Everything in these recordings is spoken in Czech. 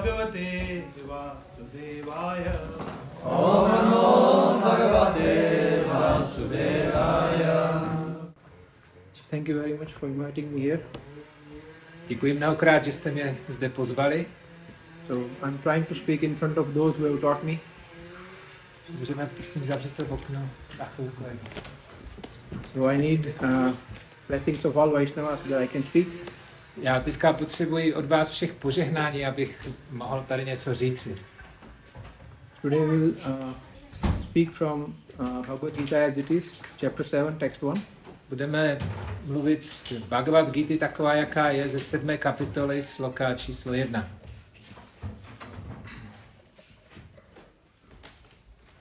भगवते वासुदेवाय Om Namo Bhagavate Vasudevaya. Thank you very much for inviting me here. Děkuji mnohokrát, že jste mě zde pozvali. So I'm trying to speak in front of those who have taught me. Můžeme prosím zavřít to okno na chvilku. So I need uh, blessings of all Vaishnavas so that I can speak. Já teďka potřebuji od vás všech požehnání, abych mohl tady něco říci. Today we'll uh, speak from uh, Bhagavad Gita as it is, chapter 7, text 1. Budeme mluvit z Bhagavad Gita taková, jaká je ze sedmé kapitoly sloka číslo jedna.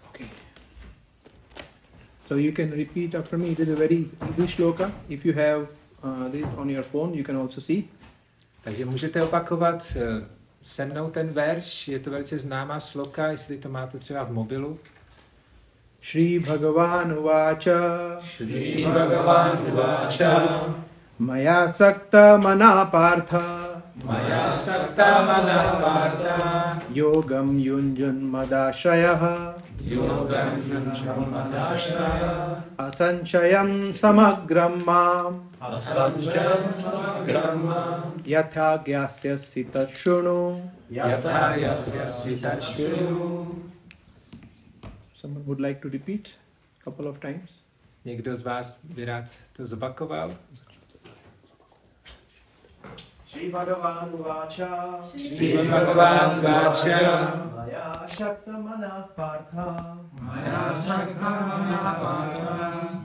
Okay. So you can repeat after me. It is a very easy shloka. If you have this on your phone, you can also see. Takže můžete opakovat eh, se mnou ten verš, je to velice známá sloka, jestli to máte třeba v mobilu. Shri Bhagavan Uvacha Shri Bhagavan Vacha Maya Sakta Mana Partha. Maya Sakta Mana Partha. Yogam Yunjan Madashrayah. Yogam Yunjam Madashraya Asanchayam Samagram Mam Gyasya Sita Shunu Yatha Yasya Svitachuru Someone would like to repeat a couple of times. Někdo z vás by rád to zopakoval? Shri Bhagavan Vacha Shri Bhagavan Vacha Maya Shaktamana Partha Maya Saktamana Partha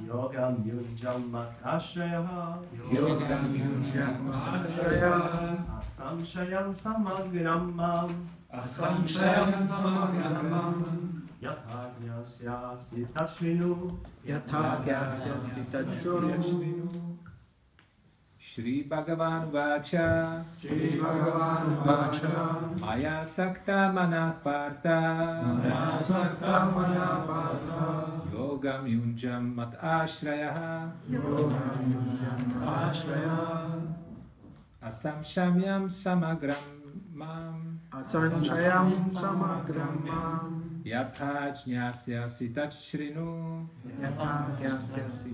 Yogam Yunjam Makashraya Yogam Yunjam Madashraya Asamshayam Samagram Mam Asamshayam Samagrama Yathajnasya Sitashvinu Yatha Gyasya Shri भगवान् वाच श्रीवान् मया सक्ता मनः पार्ता योगं युञ्जं मत् आश्रयः। असंशम्यं समग्रं माम्। असंशयं समग्रं माम्। यथा ज्ञास्यसि तच्छृणु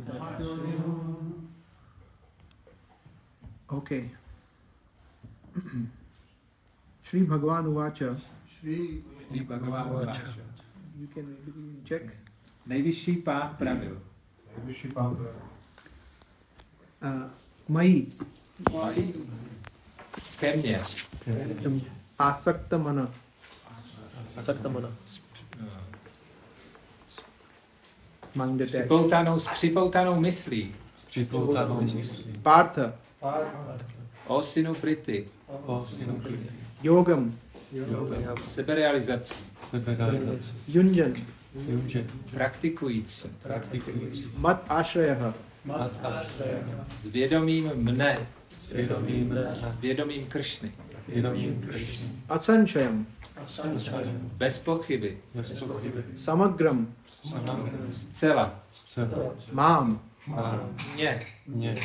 तत् Okay. Shri Bhagavan Uvacha. Shri Shri Bhagavan Vacha You can maybe check. Nejvyšší pán pravil. Nejvyšší pán Uh, Mai Ke mně Asakta Mana. Among the text. připoutanou, s připoutanou myslí Připoutanou myslí. Partha. O synu Prity, O synu Kriti. Yogam. Yoga. seberealizací, Seberealizace. Yunjan. Yunže. praktikující, Praktikující. Mat Ashrayaha. Mat Ashraya. s vědomím mne, Vědomím vědomím Kršny, Vědomím Krišny. Asanchayam. Sančajem. bez pochyby, Bez pochyby. Samagram. Samagram. zcela, Se. Mám. Má. mě, Mě.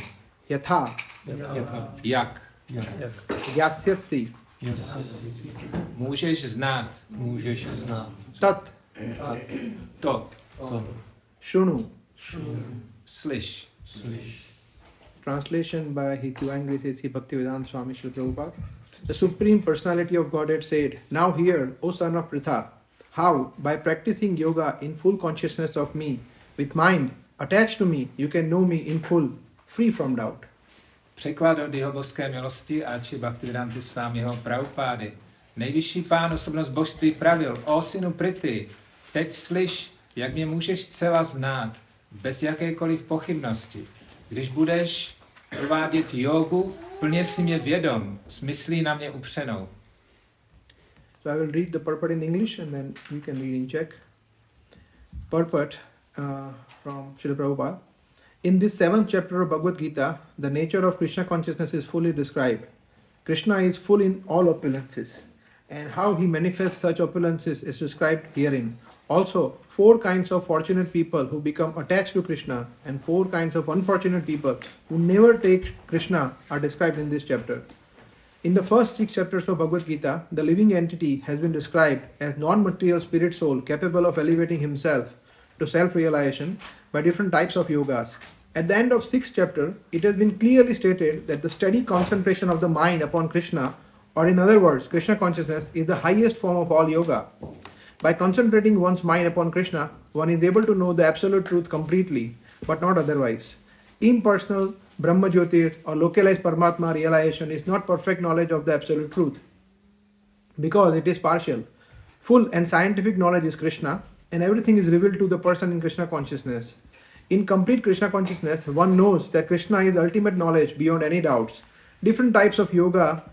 Yatha. Jaká. jak Jak. Yasyasi. Jestli můžeš znát můžeš znát. Tat. to, To. Shunu. slyš. Slyš. Translation by His Divine Grace A.C. Bhaktivedanta Swami Srila Prabhupada. The Supreme Personality of Godhead said, Now hear, O son of Pritha, how, by practicing yoga in full consciousness of me, with mind attached to me, you can know me in full, free from doubt. Překlad od jeho božské milosti a či Bhaktivedanta Swamiho Prabhupády. Nejvyšší pán osobnost božství pravil, o synu Prity, teď slyš, jak mě můžeš zcela znát, bez jakékoliv pochybnosti. Když budeš provádět jogu, plně si mě vědom, s myslí na mě upřenou. So I will read the purport in English and then you can read in Czech. Purport uh, from Srila Prabhupada. In this seventh chapter of Bhagavad Gita, the nature of Krishna consciousness is fully described. Krishna is full in all opulences, and how he manifests such opulences is described herein. Also, four kinds of fortunate people who become attached to Krishna, and four kinds of unfortunate people who never take Krishna are described in this chapter. In the first six chapters of Bhagavad Gita, the living entity has been described as non material spirit soul capable of elevating himself to self realization by different types of yogas. At the end of sixth chapter, it has been clearly stated that the steady concentration of the mind upon Krishna, or in other words, Krishna consciousness, is the highest form of all yoga. By concentrating one's mind upon Krishna, one is able to know the absolute truth completely, but not otherwise. Impersonal Brahma Jyotir or localized Paramatma realization is not perfect knowledge of the absolute truth because it is partial. Full and scientific knowledge is Krishna, and everything is revealed to the person in Krishna consciousness. In complete Krishna consciousness, one knows that Krishna is ultimate knowledge beyond any doubts. Different types of yoga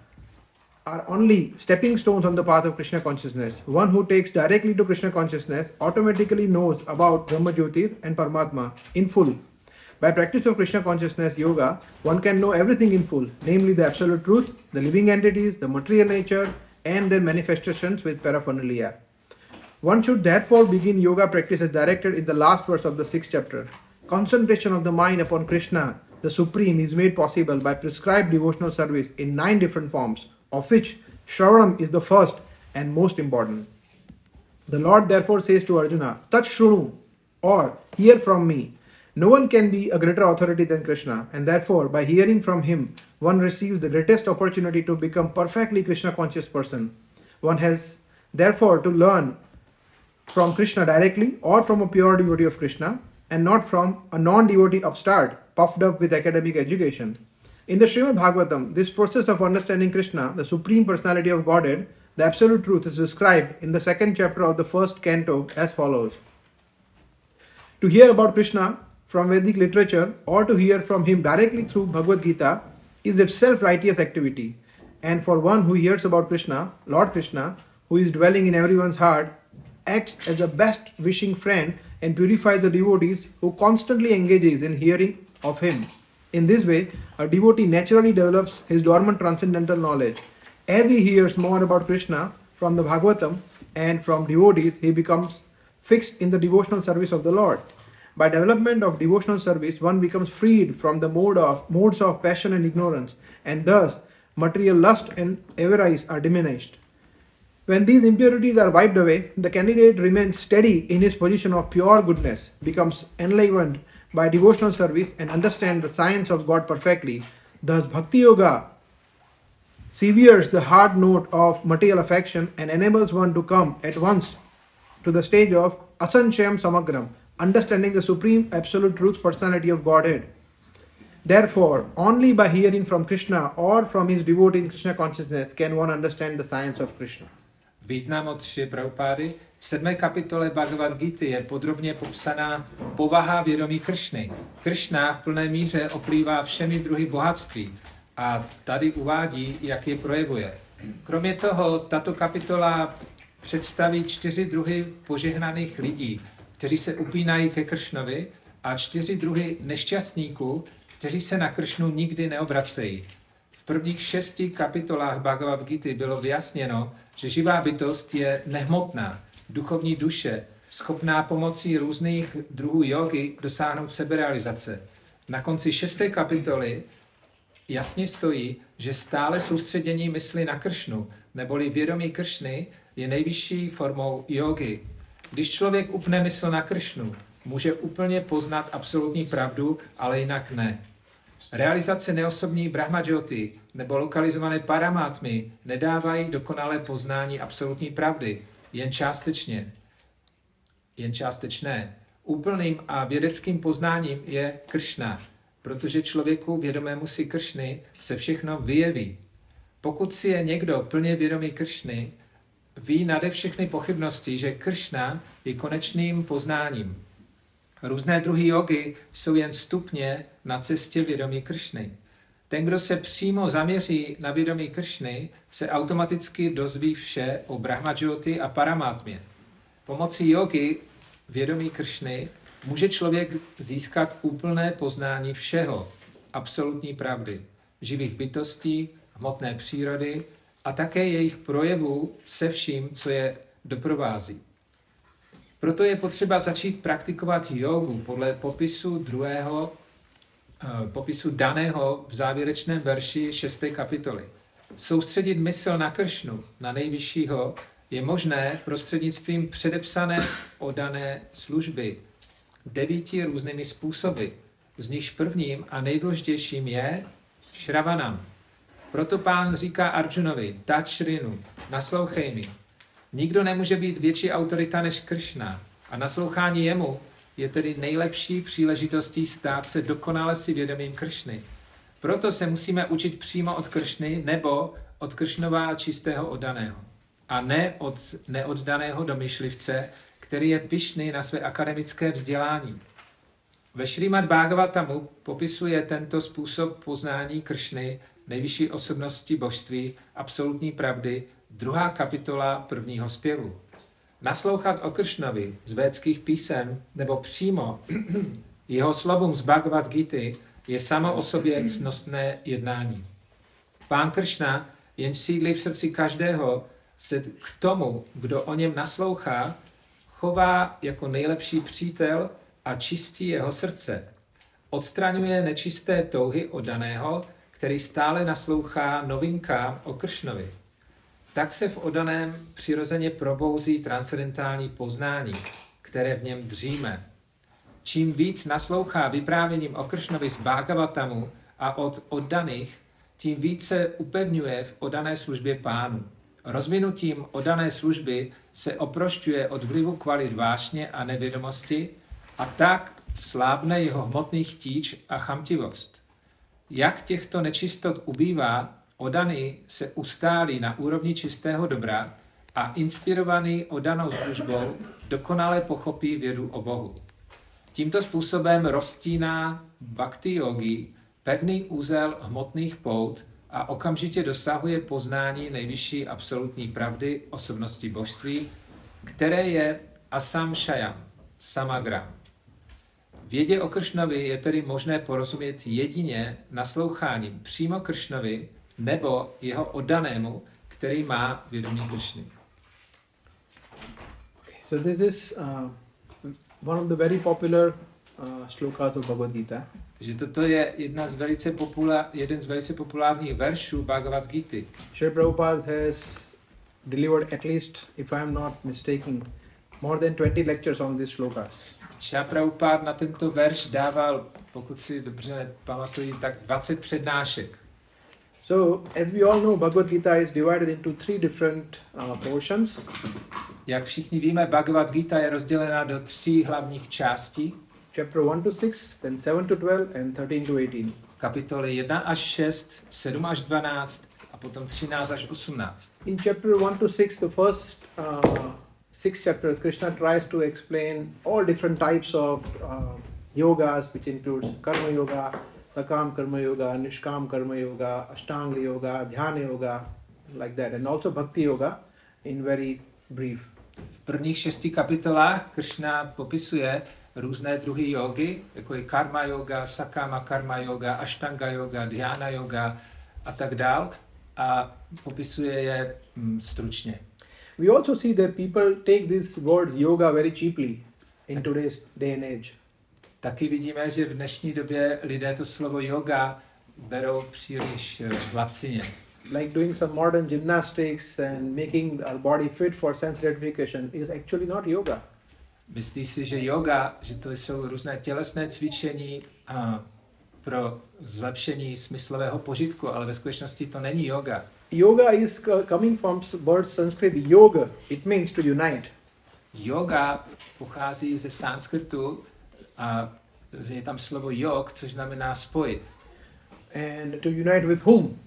are only stepping stones on the path of Krishna consciousness. One who takes directly to Krishna consciousness automatically knows about Brahma Jyotir and Paramatma in full. By practice of Krishna consciousness yoga, one can know everything in full, namely the absolute truth, the living entities, the material nature, and their manifestations with paraphernalia. One should therefore begin yoga practice as directed in the last verse of the sixth chapter. Concentration of the mind upon Krishna, the Supreme, is made possible by prescribed devotional service in nine different forms, of which Shravanam is the first and most important. The Lord therefore says to Arjuna, Tat Shrunu, or hear from me. No one can be a greater authority than Krishna, and therefore, by hearing from him, one receives the greatest opportunity to become perfectly Krishna conscious person. One has therefore to learn from Krishna directly or from a pure devotee of Krishna, and not from a non devotee upstart puffed up with academic education. In the Srimad Bhagavatam, this process of understanding Krishna, the Supreme Personality of Godhead, the Absolute Truth, is described in the second chapter of the first canto as follows To hear about Krishna from Vedic literature or to hear from him directly through Bhagavad Gita is itself righteous activity. And for one who hears about Krishna, Lord Krishna, who is dwelling in everyone's heart, acts as a best wishing friend and purifies the devotees who constantly engages in hearing of him. In this way, a devotee naturally develops his dormant transcendental knowledge. As he hears more about Krishna from the Bhagavatam and from devotees, he becomes fixed in the devotional service of the Lord. By development of devotional service, one becomes freed from the mode of modes of passion and ignorance, and thus material lust and avarice are diminished. When these impurities are wiped away, the candidate remains steady in his position of pure goodness, becomes enlivened by devotional service, and understands the science of God perfectly. Thus, Bhakti Yoga severs the hard note of material affection and enables one to come at once to the stage of Asanshayam Samagram, understanding the supreme absolute truth personality of Godhead. Therefore, only by hearing from Krishna or from his devotee in Krishna consciousness can one understand the science of Krishna. Význam od Šri Prabhupády. V sedmé kapitole Bhagavad Gita je podrobně popsaná povaha vědomí Kršny. Kršna v plné míře oplývá všemi druhy bohatství a tady uvádí, jak je projevuje. Kromě toho, tato kapitola představí čtyři druhy požehnaných lidí, kteří se upínají ke Kršnovi a čtyři druhy nešťastníků, kteří se na Kršnu nikdy neobracejí. V prvních šesti kapitolách Bhagavad Gita bylo vyjasněno, že živá bytost je nehmotná, duchovní duše, schopná pomocí různých druhů jogy dosáhnout seberealizace. Na konci šesté kapitoly jasně stojí, že stále soustředění mysli na Kršnu, neboli vědomí Kršny, je nejvyšší formou jogy. Když člověk upne mysl na Kršnu, může úplně poznat absolutní pravdu, ale jinak ne. Realizace neosobní Brahmajoti nebo lokalizované paramátmy nedávají dokonalé poznání absolutní pravdy, jen částečně. Jen částečné. Úplným a vědeckým poznáním je Kršna, protože člověku vědomému si Kršny se všechno vyjeví. Pokud si je někdo plně vědomý Kršny, ví nade všechny pochybnosti, že Kršna je konečným poznáním. Různé druhy jogy jsou jen stupně na cestě vědomí Kršny. Ten, kdo se přímo zaměří na vědomí Kršny, se automaticky dozví vše o Brahmajoti a Paramátmě. Pomocí jogy vědomí Kršny může člověk získat úplné poznání všeho, absolutní pravdy, živých bytostí, hmotné přírody a také jejich projevů se vším, co je doprovází. Proto je potřeba začít praktikovat jogu podle popisu druhého, popisu daného v závěrečném verši 6. kapitoly. Soustředit mysl na Kršnu, na nejvyššího, je možné prostřednictvím předepsané odané služby devíti různými způsoby. Z nichž prvním a nejdůležitějším je Šravanam. Proto pán říká Arjunovi, Tačrinu, naslouchej mi. Nikdo nemůže být větší autorita než Kršna a naslouchání jemu je tedy nejlepší příležitostí stát se dokonale si vědomým Kršny. Proto se musíme učit přímo od Kršny nebo od Kršnova čistého oddaného a ne od neoddaného domyšlivce, který je pyšný na své akademické vzdělání. Ve Šrýmad Bhagavatamu popisuje tento způsob poznání Kršny, nejvyšší osobnosti božství, absolutní pravdy, druhá kapitola prvního zpěvu. Naslouchat o Kršnovi z védských písem nebo přímo jeho slovům z Bhagavad Gita je samo o sobě cnostné jednání. Pán Kršna, jen sídlí v srdci každého, se k tomu, kdo o něm naslouchá, chová jako nejlepší přítel a čistí jeho srdce. Odstraňuje nečisté touhy odaného, který stále naslouchá novinkám o Kršnovi. Tak se v odaném přirozeně probouzí transcendentální poznání, které v něm dříme. Čím víc naslouchá vyprávěním o Kršnovi z Bhagavatamu a od oddaných, tím více upevňuje v odané službě pánu. Rozvinutím odané služby se oprošťuje od vlivu kvalit vášně a nevědomosti a tak slábne jeho hmotný chtíč a chamtivost. Jak těchto nečistot ubývá, odaný se ustálí na úrovni čistého dobra a inspirovaný odanou službou dokonale pochopí vědu o Bohu. Tímto způsobem roztíná bhakti yogi pevný úzel hmotných pout a okamžitě dosahuje poznání nejvyšší absolutní pravdy osobnosti božství, které je asamshayam, samagram. Vědě o Kršnovi je tedy možné porozumět jedině nasloucháním přímo Kršnovi nebo jeho oddanému, který má vědomí Kršny. So this is uh, one of the very popular uh, slokas of Bhagavad Gita. Takže toto je jedna z velice populár, jeden z velice populárních veršů Bhagavad Gita. Sri Prabhupada has delivered at least, if I am not mistaken, more than 20 lectures on these slokas. Šá Prabhupada na tento verš dával, pokud si dobře pamatuju, tak 20 přednášek. So, as we all know, Bhagavad Gita is divided into three different uh, portions. Jak všichni víme, Bhagavad Gita je rozdělena do tří hlavních částí. Chapter 1 to 6, then 7 to 12, and 13 to 18. Kapitoly 1 až 6, 7 až 12 a potom 13 až 18. In chapter 1 to 6, the first uh, six chapters, Krishna tries to explain all different types of uh, yogas, which includes karma yoga, sakam karma yoga, nishkam karma yoga, ashtanga yoga, dhyana yoga, like that, and also bhakti yoga in very brief. V prvních šesti kapitolách Krishna popisuje různé druhy jogy, jako je karma yoga, sakama karma yoga, ashtanga yoga, dhyana yoga a tak dál a popisuje je mm, stručně. We also see that people take these words yoga very cheaply in today's day and age. Taky vidíme, že v dnešní době lidé to slovo yoga berou příliš eh, lacině. Like doing some modern gymnastics and making our body fit for sense gratification is actually not yoga. Myslí si, že yoga, že to jsou různé tělesné cvičení a pro zlepšení smyslového požitku, ale ve skutečnosti to není yoga. Yoga is co- coming from word Sanskrit yoga. It means to unite. Yoga pochází ze sanskrtu a je tam slovo yog, což znamená spojit. And to unite with whom?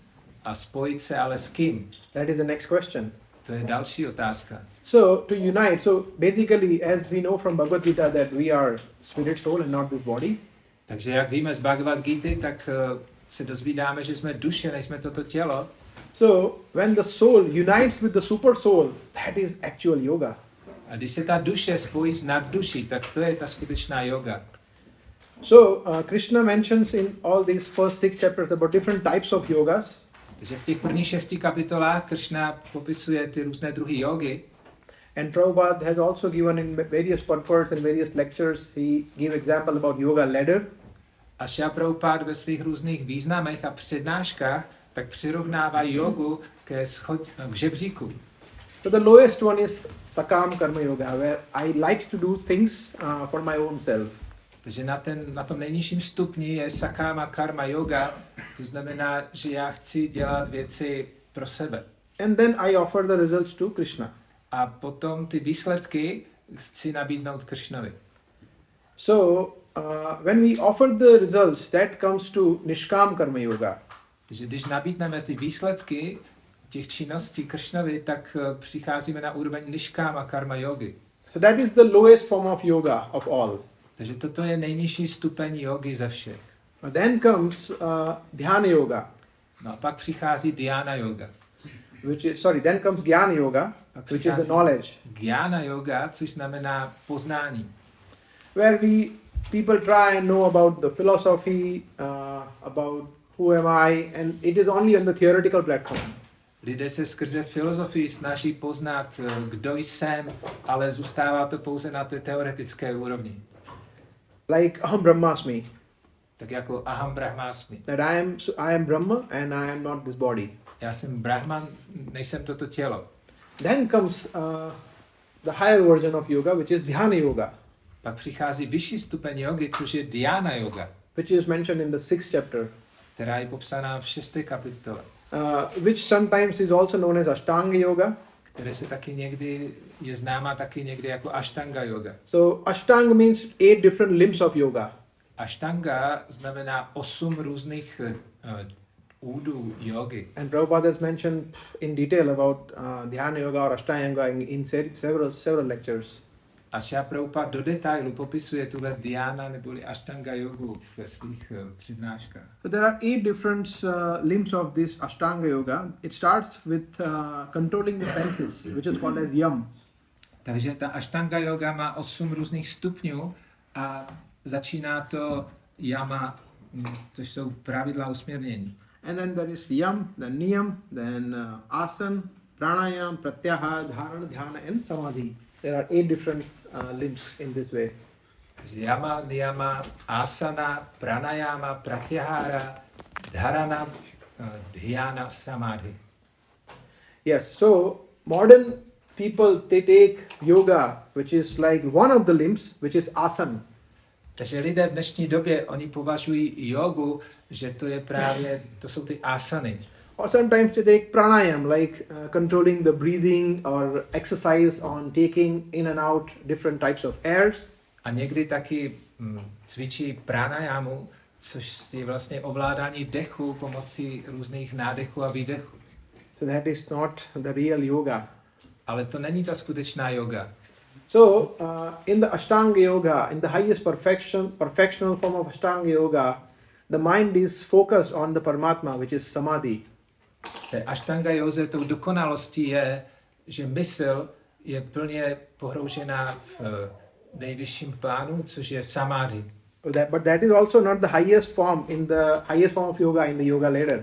A spojit se ale s kým? That is the next question. To je další otázka. So, to unite, so basically, as we know from Bhagavad Gita that we are spirit, soul, and not this body, Takže jak víme z Bhagavad Gita, tak eh, se dozvídáme, že jsme duše, nejsme toto tělo. so when the soul unites with the super soul, that is actual yoga. A když se ta duše spojí s nadduší, tak to je ta skutečná yoga. So, uh, Krishna mentions in all these first six chapters about different types of yogas. Takže v těch prvních šesti kapitolách Krishna popisuje ty různé druhy jogy. And Prabhupada has also given in various purports and various lectures, he gave example about yoga ladder. A Shia Prabhupada ve svých různých významech a přednáškách tak přirovnává jogu ke schod, k žebříku. So the lowest one is Sakam Karma Yoga, where I like to do things uh, for my own self. Takže na, ten, na tom nejnižším stupni je sakama karma yoga, to znamená, že já chci dělat věci pro sebe. And then I offer the results to Krishna. A potom ty výsledky chci nabídnout Kršnovi. So uh, when we offer the results, that comes to Nishkam Karma Yoga. Takže když nabídneme ty výsledky těch činností Kršnovi, tak eh, přicházíme na úroveň niškáma karma yogy. So that is the lowest form of yoga of all. Takže toto je nejnižší stupeň jogy ze všech. But then comes uh, Dhyana Yoga, No a pak přichází dhyana yoga. which is sorry. Then comes Jnana Yoga, Pak which is the knowledge, Gyana yoga, což znamená poznání. where we people try and know about the philosophy, uh, about who am I, and it is only on the theoretical platform. Lidé se skrze filozofii snaží poznat, eh, kdo jsem, ale zůstává to pouze na té teoretické úrovni. Like Aham Brahmasmi, Tak jako aham brahmasmi. that I am I am Brahma and I am not this body. Já jsem brahman, nejsem toto tělo. Then comes uh, the higher version of yoga, which is Dhyana Yoga, Pak přichází vyšší stupeň jogy, což je dhyana yoga, which is mentioned in the sixth chapter, která je popsaná v šesté kapitole, uh, which sometimes is also known as Ashtanga Yoga. které se taky někdy, je známá taky někdy jako ashtanga yoga. So Ashtanga means eight different limbs of yoga. Ashtanga znamená osm různých uh, údů jogy. And Prabhupada has mentioned in detail about uh, Dhyana Yoga or Ashtanga Yoga in, in several several lectures. A Prabhupada do detailu popisuje tuhle dhyana neboli ashtanga jogu ve svých uh, přednáškách. So there are eight different uh, limbs of this Ashtanga Yoga. It starts with uh, controlling the senses, which is called as Yam. Takže ta ashtanga yoga má osm různých stupňů a začíná to yama, mm, což jsou pravidla usměrnění. And then there is Yam, then Niyam, then uh, Asan, Pranayam, Pratyahara, Dharana, Dhyana, and Samadhi. There are eight different uh, limbs in this way. Yama, niyama, asana, pranayama, pratyahara, dharana, uh, dhyana, samadhi. Yes, so modern people they take yoga, which is like one of the limbs, which is asana. Takže lidé v dnešní době, oni považují jogu, že to je právě, to jsou ty asany. Or sometimes they take pranayam, like uh, controlling the breathing or exercise on taking in and out different types of airs. A někdy taky mm, cvičí pranayamu, což je vlastně ovládání dechu pomocí různých nádechů a výdechů. So that is not the real yoga. Ale to není ta skutečná yoga. So uh, in the Ashtanga yoga, in the highest perfection, perfectional form of Ashtanga yoga, the mind is focused on the Paramatma, which is samadhi. Té Ashtanga józe tou dokonalostí je, že mysl je plně pohroužená v eh, nejvyšším plánu, což je samadhi. But that, but that is also not the highest form in the highest form of yoga in the yoga ladder.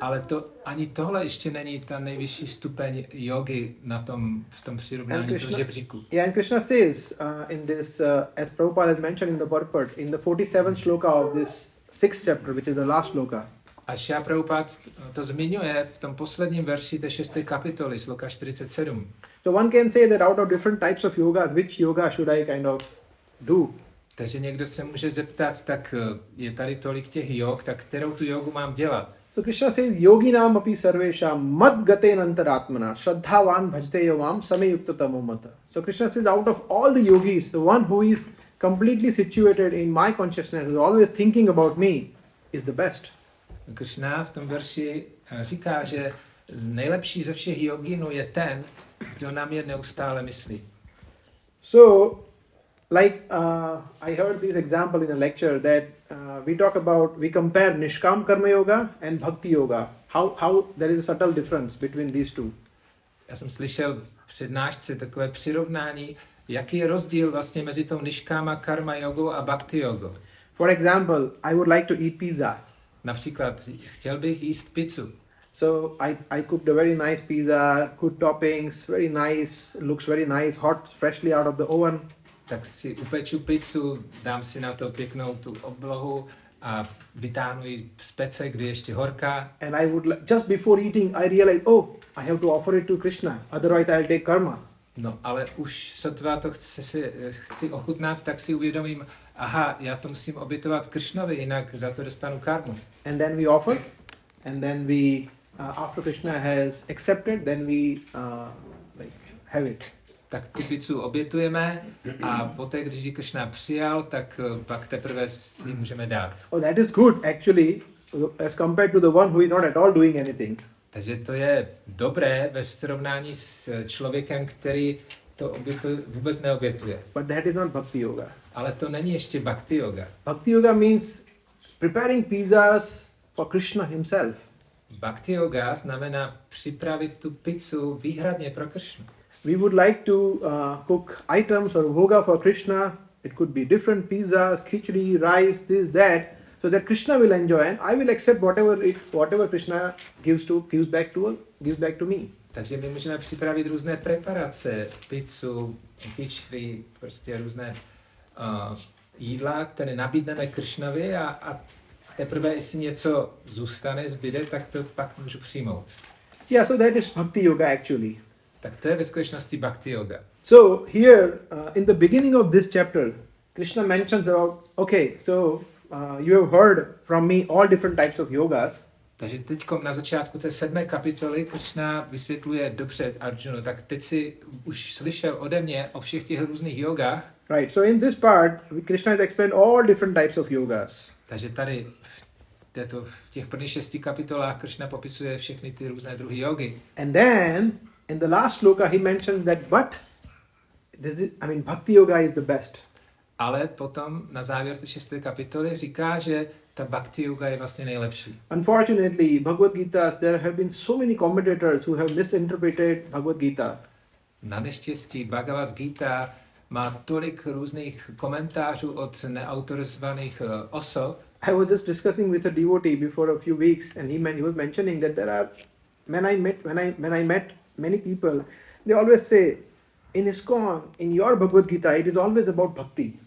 Ale to, ani tohle ještě není ta nejvyšší stupeň jogy na tom, v tom přirovnání do Krishna- žebříku. Yeah, and Krishna says uh, in this, uh, as Prabhupada has mentioned in the purport, in the 47th shloka of this sixth chapter, which is the last shloka. A Prabhupada to zmiňuje v tom posledním verši té šesté kapitoly, sloka 47. So one can say that out of different types of yogas, which yoga should I kind of do? Takže někdo se může zeptat, tak eh, je tady tolik těch jog, tak kterou tu jogu mám dělat? So Krishna says, Yoginam api sarvesham mad gate nantaratmana shraddhavan bhajte yomam samyukta tamomata. So Krishna says, out of all the yogis, the one who is completely situated in my consciousness, who is always thinking about me, is the best. Krishna v tom verši eh, říká, že nejlepší ze všech joginů je ten, kdo na mě neustále myslí. So, like uh, I heard this example in a lecture that uh, we talk about, we compare Nishkam Karma Yoga and Bhakti Yoga. How, how there is a subtle difference between these two. Já jsem slyšel v přednášce takové přirovnání, jaký je rozdíl vlastně mezi tou niškáma karma jogou a bhakti jogou. For example, I would like to eat pizza. Například chtěl bych jíst pizzu, So I, I cooked a very nice pizza, good toppings, very nice, looks very nice, hot, freshly out of the oven. tak si upeču pizzu, dám si na to pěknou tu oblohu, a vytáhnu ji z pece, kdy je ještě horká and I would just before eating I realize oh I have to offer it to Krishna otherwise I'll take karma. No, ale už sotva to chci, chci ochutnat, tak si uvědomím, aha, já to musím obětovat Kršnovi, jinak za to dostanu karmu. And then we offer and then we uh, after Krishna has accepted then we uh, like have it. Tak tu pizzu obětujeme a poté, když ji Kršna přijal, tak eh, pak teprve si ji můžeme dát. Oh that is good actually as compared to the one who is not at all doing anything. Takže to je dobré ve srovnání s člověkem, který to obětu, vůbec neobětuje. But that is not bhakti yoga. Ale to není ještě bhakti yoga. Bhakti yoga means preparing pizzas for Krishna himself. Bhakti yoga znamená připravit tu pizzu výhradně pro Kršnu. We would like to uh, cook items or bhoga for Krishna. It could be different pizzas, khichdi, rice, this, that, so that Krishna will enjoy, and I will accept whatever it, whatever Krishna gives to gives back to gives back to me. Takže my můžeme připravit různé preparace, pizzu, kičry, prostě různé jídla, které nabídneme Kršnovi a, a teprve, jestli něco zůstane, zbyde, tak to pak můžu přijmout. Yeah, so that is bhakti yoga actually. Tak to je ve skutečnosti bhakti yoga. So here, uh, in the beginning of this chapter, Krishna mentions about okay, so uh, you have heard from me all different types of yogas. Takže teď na začátku té sedmé kapitoly Krishna vysvětluje dobře Arjunu, tak teď si už slyšel ode mě o všech těch různých jogách, Right. So in this part, Krishna has explained all different types of yogas. takže tady v, této, v těch prvních šesti kapitolách Krishna popisuje všechny ty různé druhy jogy. And then in the last sloka, he mentions that, but this is, I mean, bhakti yoga is the best. Ale potom na závěr té šesté kapitoly říká, že ta bhakti yoga je vlastně nejlepší. Unfortunately, Bhagavad Gita, there have been so many commentators who have misinterpreted Bhagavad Gita. Na neštěstí Bhagavad Gita má tolik různých komentářů od neautorizovaných eh, osob, I was just discussing with a devotee before a few weeks, and he, he was mentioning that there are when I met when I when I met many people, they always say, in ISKCON, in your Bhagavad Gita, it is always about bhakti.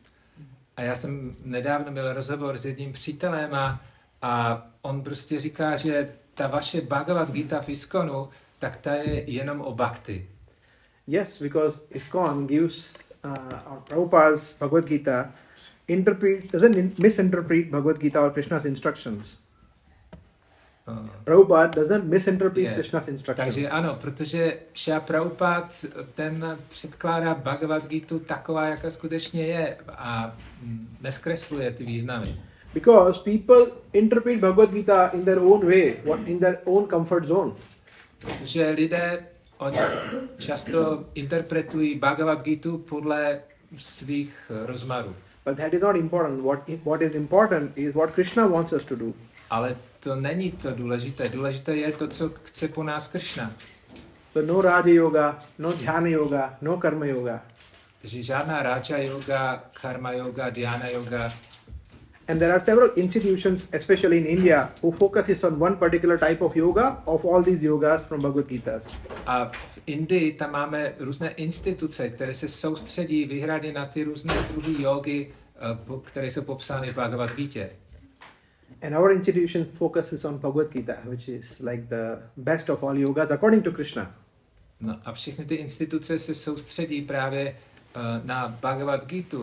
A já jsem nedávno měl rozhovor s jedním přítelem a, a on prostě říká, že ta vaše Bhagavad Gita v Iskonu, tak ta je jenom o bhakti. Yes, because ISKCON gives uh, or Prabhupada's Bhagavad Gita interpret doesn't in- misinterpret Bhagavad Gita or Krishna's instructions. Uh, Prabhupada doesn't misinterpret. Krishna's instructions. takže ano, protože Shia Prabhupada, ten předkládá Bhagavad Gita taková, jaká skutečně je a neskresluje ty významy. Because people interpret Bhagavad Gita in their own way, in their own comfort zone. Protože lidé, oni často interpretují Bhagavad Gita podle svých rozmarů. But that is not important. What what is important is what Krishna wants us to do. Ale to není to důležité. Důležité je to, co chce po nás Kršna. So no Raja Yoga, no Dhyana Yoga, no Karma Yoga. Takže žádná Raja yoga, karma yoga, dhyana yoga. And there are several institutions, especially in India, who focuses on one particular type of yoga of all these yogas from Bhagavad Gita. A v Indii tam máme různé instituce, které se soustředí výhradně na ty různé druhy jogy, eh, které jsou popsány v Bhagavad Gita. And our institution focuses on Bhagavad Gita, which is like the best of all yogas according to Krishna. No a všechny ty instituce se soustředí právě eh, na Bhagavad Gita.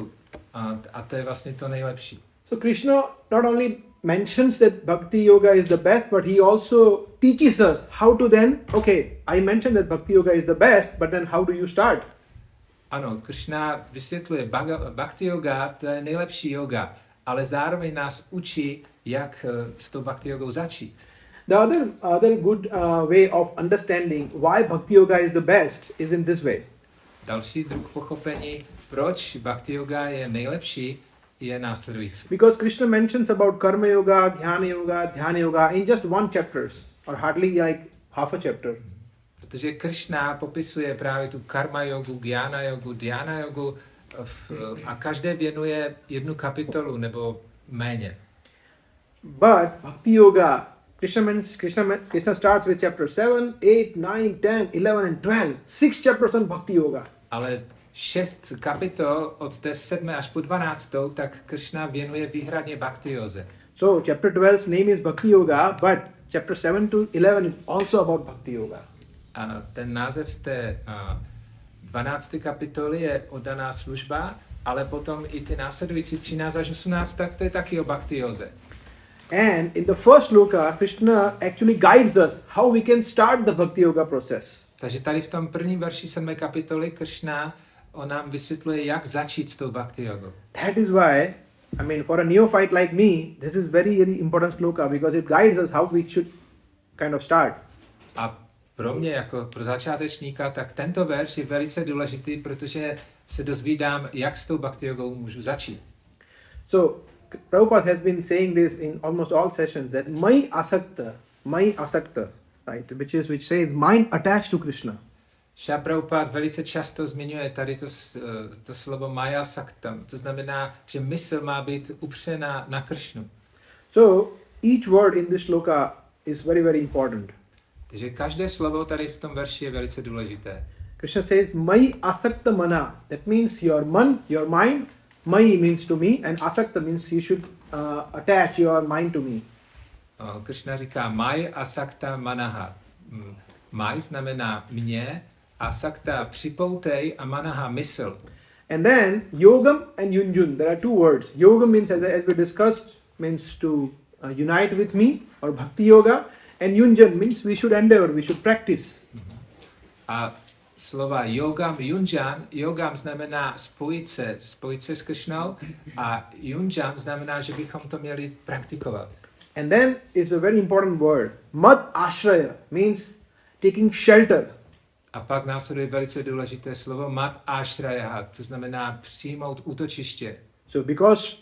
A, a to je vlastně to nejlepší. So Krishna not only mentions that Bhakti Yoga is the best, but he also teaches us how to then, okay, I mentioned that Bhakti Yoga is the best, but then how do you start? Ano, Krishna vysvětluje, Bhakti yoga to je nejlepší yoga, ale zároveň nás učí, jak eh, s tou Bhakti yogou začít. The other, other good uh, way of understanding why Bhakti Yoga is the best is in this way. Další druh pochopení, proč Bhakti yoga je nejlepší, je následující. Because Krishna mentions about Karma Yoga, Jnana Yoga, Dhyana Yoga in just one chapters or hardly like half a chapter. Protože Krishna popisuje právě tu karma jogu, gyana jogu, dhyana jogu a každé věnuje jednu kapitolu nebo méně. But Bhakti Yoga, Krishna, mentions, Krishna, Krishna starts with chapter 7, 8, 9, 10, 11, and 12. Six chapters on Bhakti Yoga. Ale šest kapitol od té sedmé až po dvanáctou, tak Krishna věnuje výhradně bhakti joze. So chapter 12's name is Bhakti Yoga, but chapter 7 to 11 is also about Bhakti Yoga. A ten název té uh, 12. kapitoly je oddaná služba, ale potom i ty následující 13 až 18, tak to je taky o bhakti józe. And in the first sloka, Krishna actually guides us how we can start the Bhakti Yoga process. Takže tady v tom prvním verši 7. kapitoly Krishna on nám vysvětluje, jak začít s tou bhakti jogou. That is why, I mean, for a neophyte like me, this is very, very important sloka because it guides us how we should kind of start. Pro mě, jako pro začátečníka, tak tento verš je velice důležitý, protože se dozvídám, jak s tou bhakti jogou můžu začít. So, Prabhupada has been saying this in almost all sessions that my asakta, my asakta, right, which is which says mind attached to Krishna. Prabhupada velice často zmiňuje tady to, to slovo Maya Saktam. To znamená, že mysl má být upřená na Kršnu. So, each word in this sloka is very, very important. Takže každé slovo tady v tom verši je velice důležité. Krishna says, My asakta mana. That means your man, your mind. Mai means to me, and asakta means you should uh, attach your mind to me. Kršna říká Maj asakta manaha. Mm, Maj znamená mě, asakta připoutej a manaha mysl. And then yogam and yunjun. There are two words. Yogam means, as, as we discussed, means to uh, unite with me or bhakti yoga, and yunjan means we should endeavor, we should practice. A slova yogam, yunjan, yogam znamená spojit se, spojit se s Kršnou a yunjan znamená, že bychom to měli praktikovat. And then it's a very important word. Mad ashraya means taking shelter. A pak následuje velice důležité slovo mat ashrayaha, to znamená přijmout útočiště. So because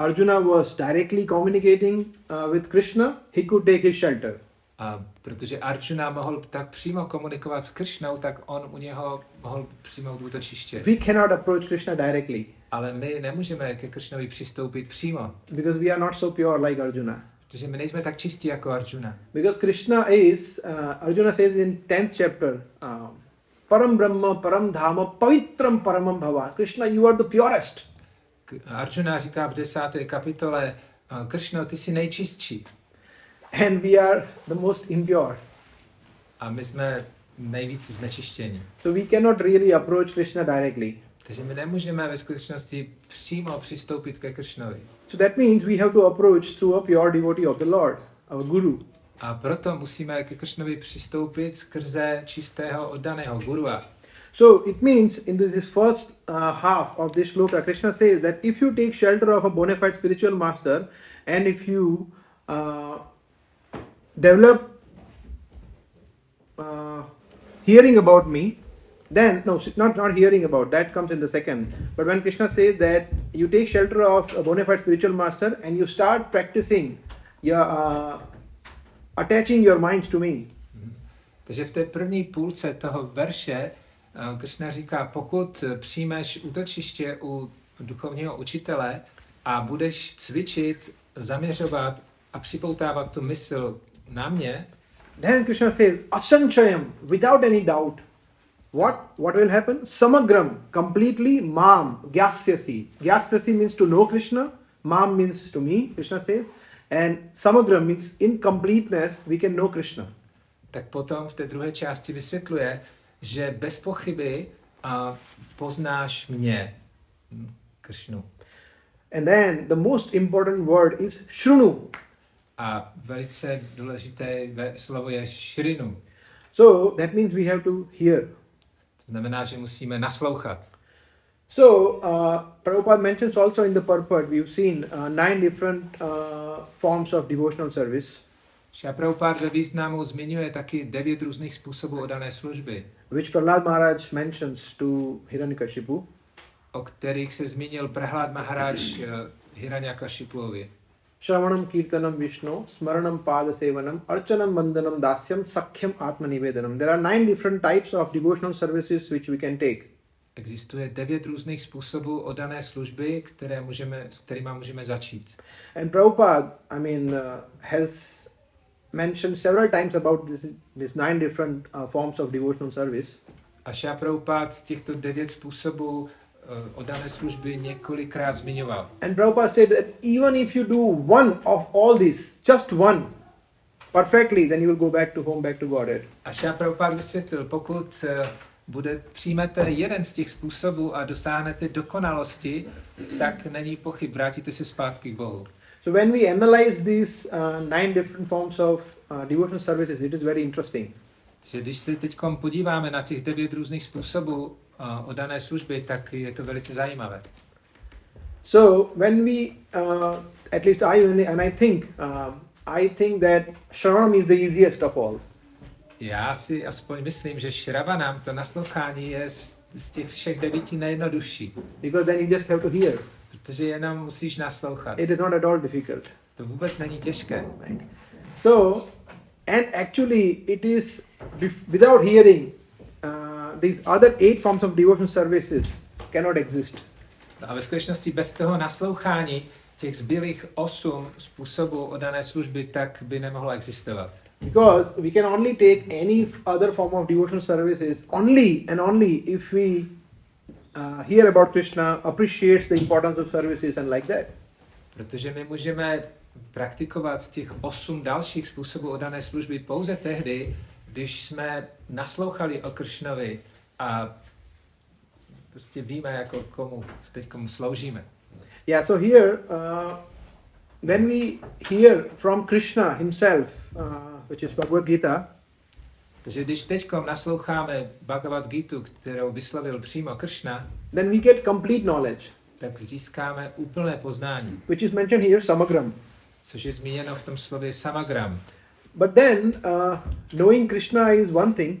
Arjuna was directly communicating uh, with Krishna, he could take his shelter. A protože Arjuna mohl tak přímo komunikovat s Kršnou, tak on u něho mohl přijmout útočiště. We cannot approach Krishna directly Ale my nemůžeme ke Kršnovi přistoupit přímo, because we are not so pure like Arjuna. protože my nejsme tak čistí jako Arjuna. Because Krishna is, uh, Arjuna says in 10th chapter, um, Param Brahma, Param Dhama, Pavitram Paramam Bhava. Krishna, you are the purest. Arjuna říká v desáté kapitole, "A Kršno, ty jsi nejčistší And we are the most impure. a my jsme nejvíc znečištění. So we cannot really approach Krishna directly. Takže my nemůžeme ve skutečnosti přímo přistoupit ke Kršnovi. So that means we have to approach through a pure devotee of the Lord, our Guru. A proto musíme ke Kršnovi přistoupit skrze čistého oddaného gurua. So it means in this, first uh, half of this shloka, Krishna says that if you take shelter of a bona fide spiritual master and if you uh, develop uh, hearing about me, then no, not not hearing about that comes in the second. But when Krishna says that you take shelter of a bona fide spiritual master and you start practicing your uh, attaching your minds to me, Takže v té první půlce toho verše eh, Kršna říká, pokud přijmeš útočiště u duchovního učitele a budeš cvičit, zaměřovat a připoutávat tu mysl na mě, Then Krishna says, Asanchayam, without any doubt. What? What will happen? Samagram, completely mam, gyasyasi. Gyasyasi means to know Krishna, mam means to me, Krishna says, and samagram means in completeness we can know Krishna. tak potom v té druhé části vysvětluje, že bez pochyby a poznáš mě, Kršnu. And then the most important word is shrunu. A velice důležité ve- slovo je šrinu. So that means we have to hear. To znamená, že musíme naslouchat. So uh, Prabhupada mentions also in the purport we've seen uh, nine different uh, forms of devotional service. Šaprabhupád ve významu zmiňuje taky devět různých způsobů odané služby, which Prahlad Maharaj mentions to Hiranyakashipu. o kterých se zmínil Prahlad Maharaj eh, Hiranyakashipuovi. Shravanam Kirtanam Vishnu, Smaranam Pada Sevanam, Archanam Vandanam Dasyam, Sakhyam Atmanivedanam. There are nine different types of devotional services which we can take. Existuje devět různých způsobů odané služby, které můžeme, s kterými můžeme začít. And Prabhupada, I mean, uh, has mentioned several times about this, this nine different uh, forms of devotional service. A Šaprabhupád těchto devět způsobů eh, o dané služby několikrát zmiňoval. And Prabhupada said that even if you do one of all these, just one, perfectly, then you will go back to home, back to Godhead. A Šá Prabhupada vysvětlil, pokud eh, bude, přijmete jeden z těch způsobů a dosáhnete dokonalosti, tak není pochyb, vrátíte se zpátky k Bohu. So when we analyze these uh, nine different forms of uh, devotional services, it is very interesting. Takže když se teď podíváme na těch devět různých způsobů uh, o dané služby, tak je to velice zajímavé. So when we, uh, at least I and I think, uh, I think that Shravanam is the easiest of all. Já si aspoň myslím, že Shravanam, to naslouchání je z, z těch všech devíti nejjednodušší, because then you just have to hear. Protože jenom musíš naslouchat. It is not at all difficult. To vůbec není těžké. Right? So, and actually, it is without hearing, uh, these other eight forms of devotional services cannot exist. No a ve skutečnosti bez toho naslouchání těch zbylých osm způsobů o dané služby tak by nemohlo existovat. Because we can only take any other form of devotional services only and only if we uh, hear about Krishna, appreciates the importance of services, and like that. Protože my můžeme praktikovat těch osm dalších způsobů o dané služby pouze tehdy, když jsme naslouchali o Kršnovi a prostě víme, jako komu teď komu sloužíme. Yeah, so here, uh, when we hear from Krishna himself, uh, which is Bhagavad Gita, Takže když teď nasloucháme Bhagavad Gitu, kterou vyslovil přímo Kršna, then we get complete knowledge, tak získáme úplné poznání, which is mentioned here, samagram. což je zmíněno v tom slově samagram. But then, uh, knowing Krishna is one thing,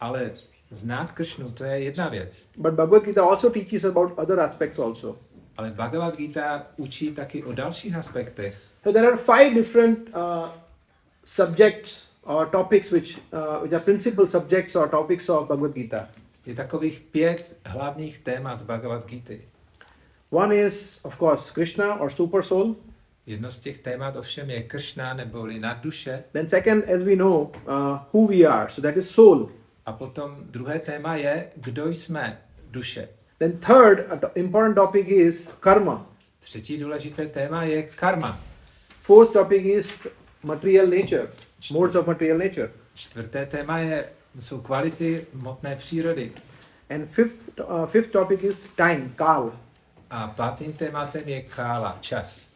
Ale znát Kršnu, to je jedna věc. but Bhagavad Gita also teaches about other aspects also. Ale Bhagavad Gita učí taky o dalších aspektech. So there are five different uh, subjects or topics which, uh, which are principal subjects or topics of Bhagavad Gita. Je takových pět hlavních témat Bhagavad Gita. One is, of course, Krishna or super soul. Jedno z těch témat ovšem je Kršna neboli duše. Then second, as we know, uh, who we are. So that is soul. A potom druhé téma je, kdo jsme duše. Then third a to- important topic is karma. Třetí důležité téma je karma. Fourth topic is material nature, modes of material nature. Čtvrté téma je, jsou kvality hmotné přírody. And fifth, uh, fifth topic is time, kal. A pátým tématem je kála, čas.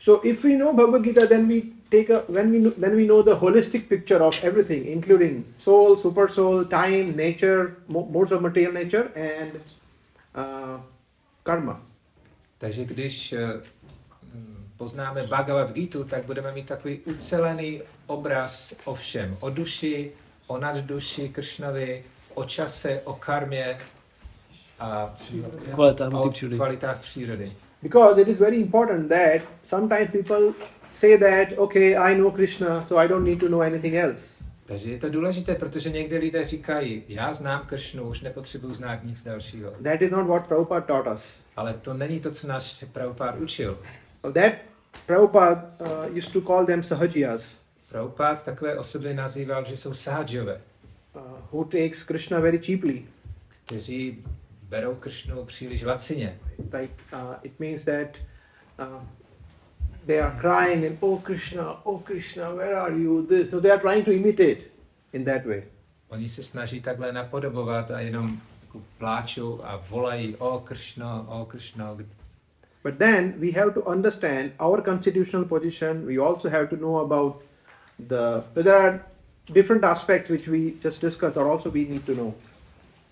So if we know Bhagavad Gita, then we take a when we know, then we know the holistic picture of everything, including soul, super soul, time, nature, mo- modes of material nature, and uh, karma. Takže když eh, poznáme Bhagavad Gitu, tak budeme mít takový ucelený obraz o všem. O duši, o nadduši Kršnovi, o čase, o karmě a Kvalitách o hmotné přírody. kvalitách přírody. Because it is very important that sometimes people say that okay, I know Krishna, so I don't need to know anything else. Takže je to důležité, protože někdy lidé říkají, já znám Kršnu, už nepotřebuji znát nic dalšího. That is not what Prabhupada taught us. Ale to není to, co nás Prabhupád učil. That Prabhupada uh, used to call them sahajiyas, Prabhupád takové osoby nazýval, že jsou sahajové, uh, who takes Krishna very cheaply. kteří berou Kršnu příliš lacině. Like uh, it means that uh, they are crying and oh Krishna, oh Krishna, where are you? This. So they are trying to imitate in that way. Oni se snaží takhle napodobovat a jenom jako pláčou a volají o Kršno, o Kršno. But then we have to understand our constitutional position. We also have to know about the. There are different aspects which we just discussed, or also we need to know.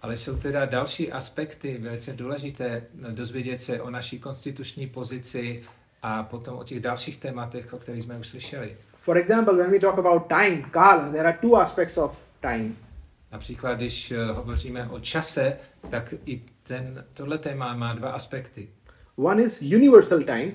Ale jsou teda další aspekty velice důležité dozvědět se o naší konstituční pozici a potom o těch dalších tématech, o kterých jsme už slyšeli. For example, when we talk about time, kala, there are two aspects of time. Například, když eh, hovoříme o čase, tak i ten, tohle téma má dva aspekty. One is universal time,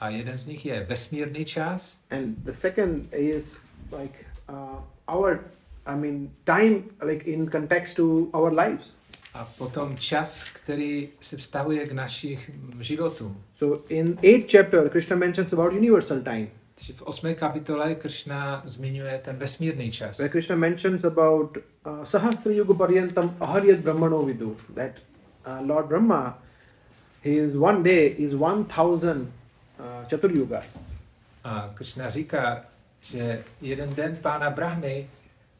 A jeden z nich je vesmírný čas and the second is like uh, our, I mean, time, like in context to our lives. a potom čas, který se vztahuje k našich životům. So in eighth chapter, Krishna mentions about universal time, v osmé kapitole Kršna zmiňuje ten vesmírný čas. where Krishna mentions about uh, Sahasra Yuga Paryantam Aharyat Brahmano Vidu, that uh, Lord Brahma his one day is 1000 uh, Chaturyugas. A Krishna říká, že jeden den pána Brahmy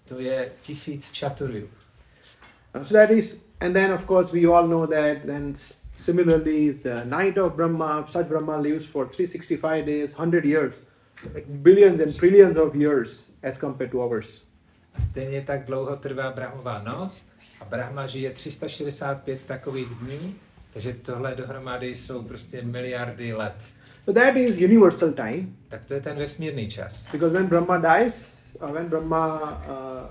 to je tisíc čaturů. Uh, so that is, and then of course we all know that then similarly the night of Brahma, such Brahma lives for 365 days, 100 years, like billions and trillions of years as compared to ours. Stejně tak dlouho trvá Brahmová noc a Brahma žije 365 takových dní, takže tohle dohromady jsou prostě miliardy let. So that is universal time Tak to je ten vesmírný čas. because when Brahma dies, uh, when Brahma uh,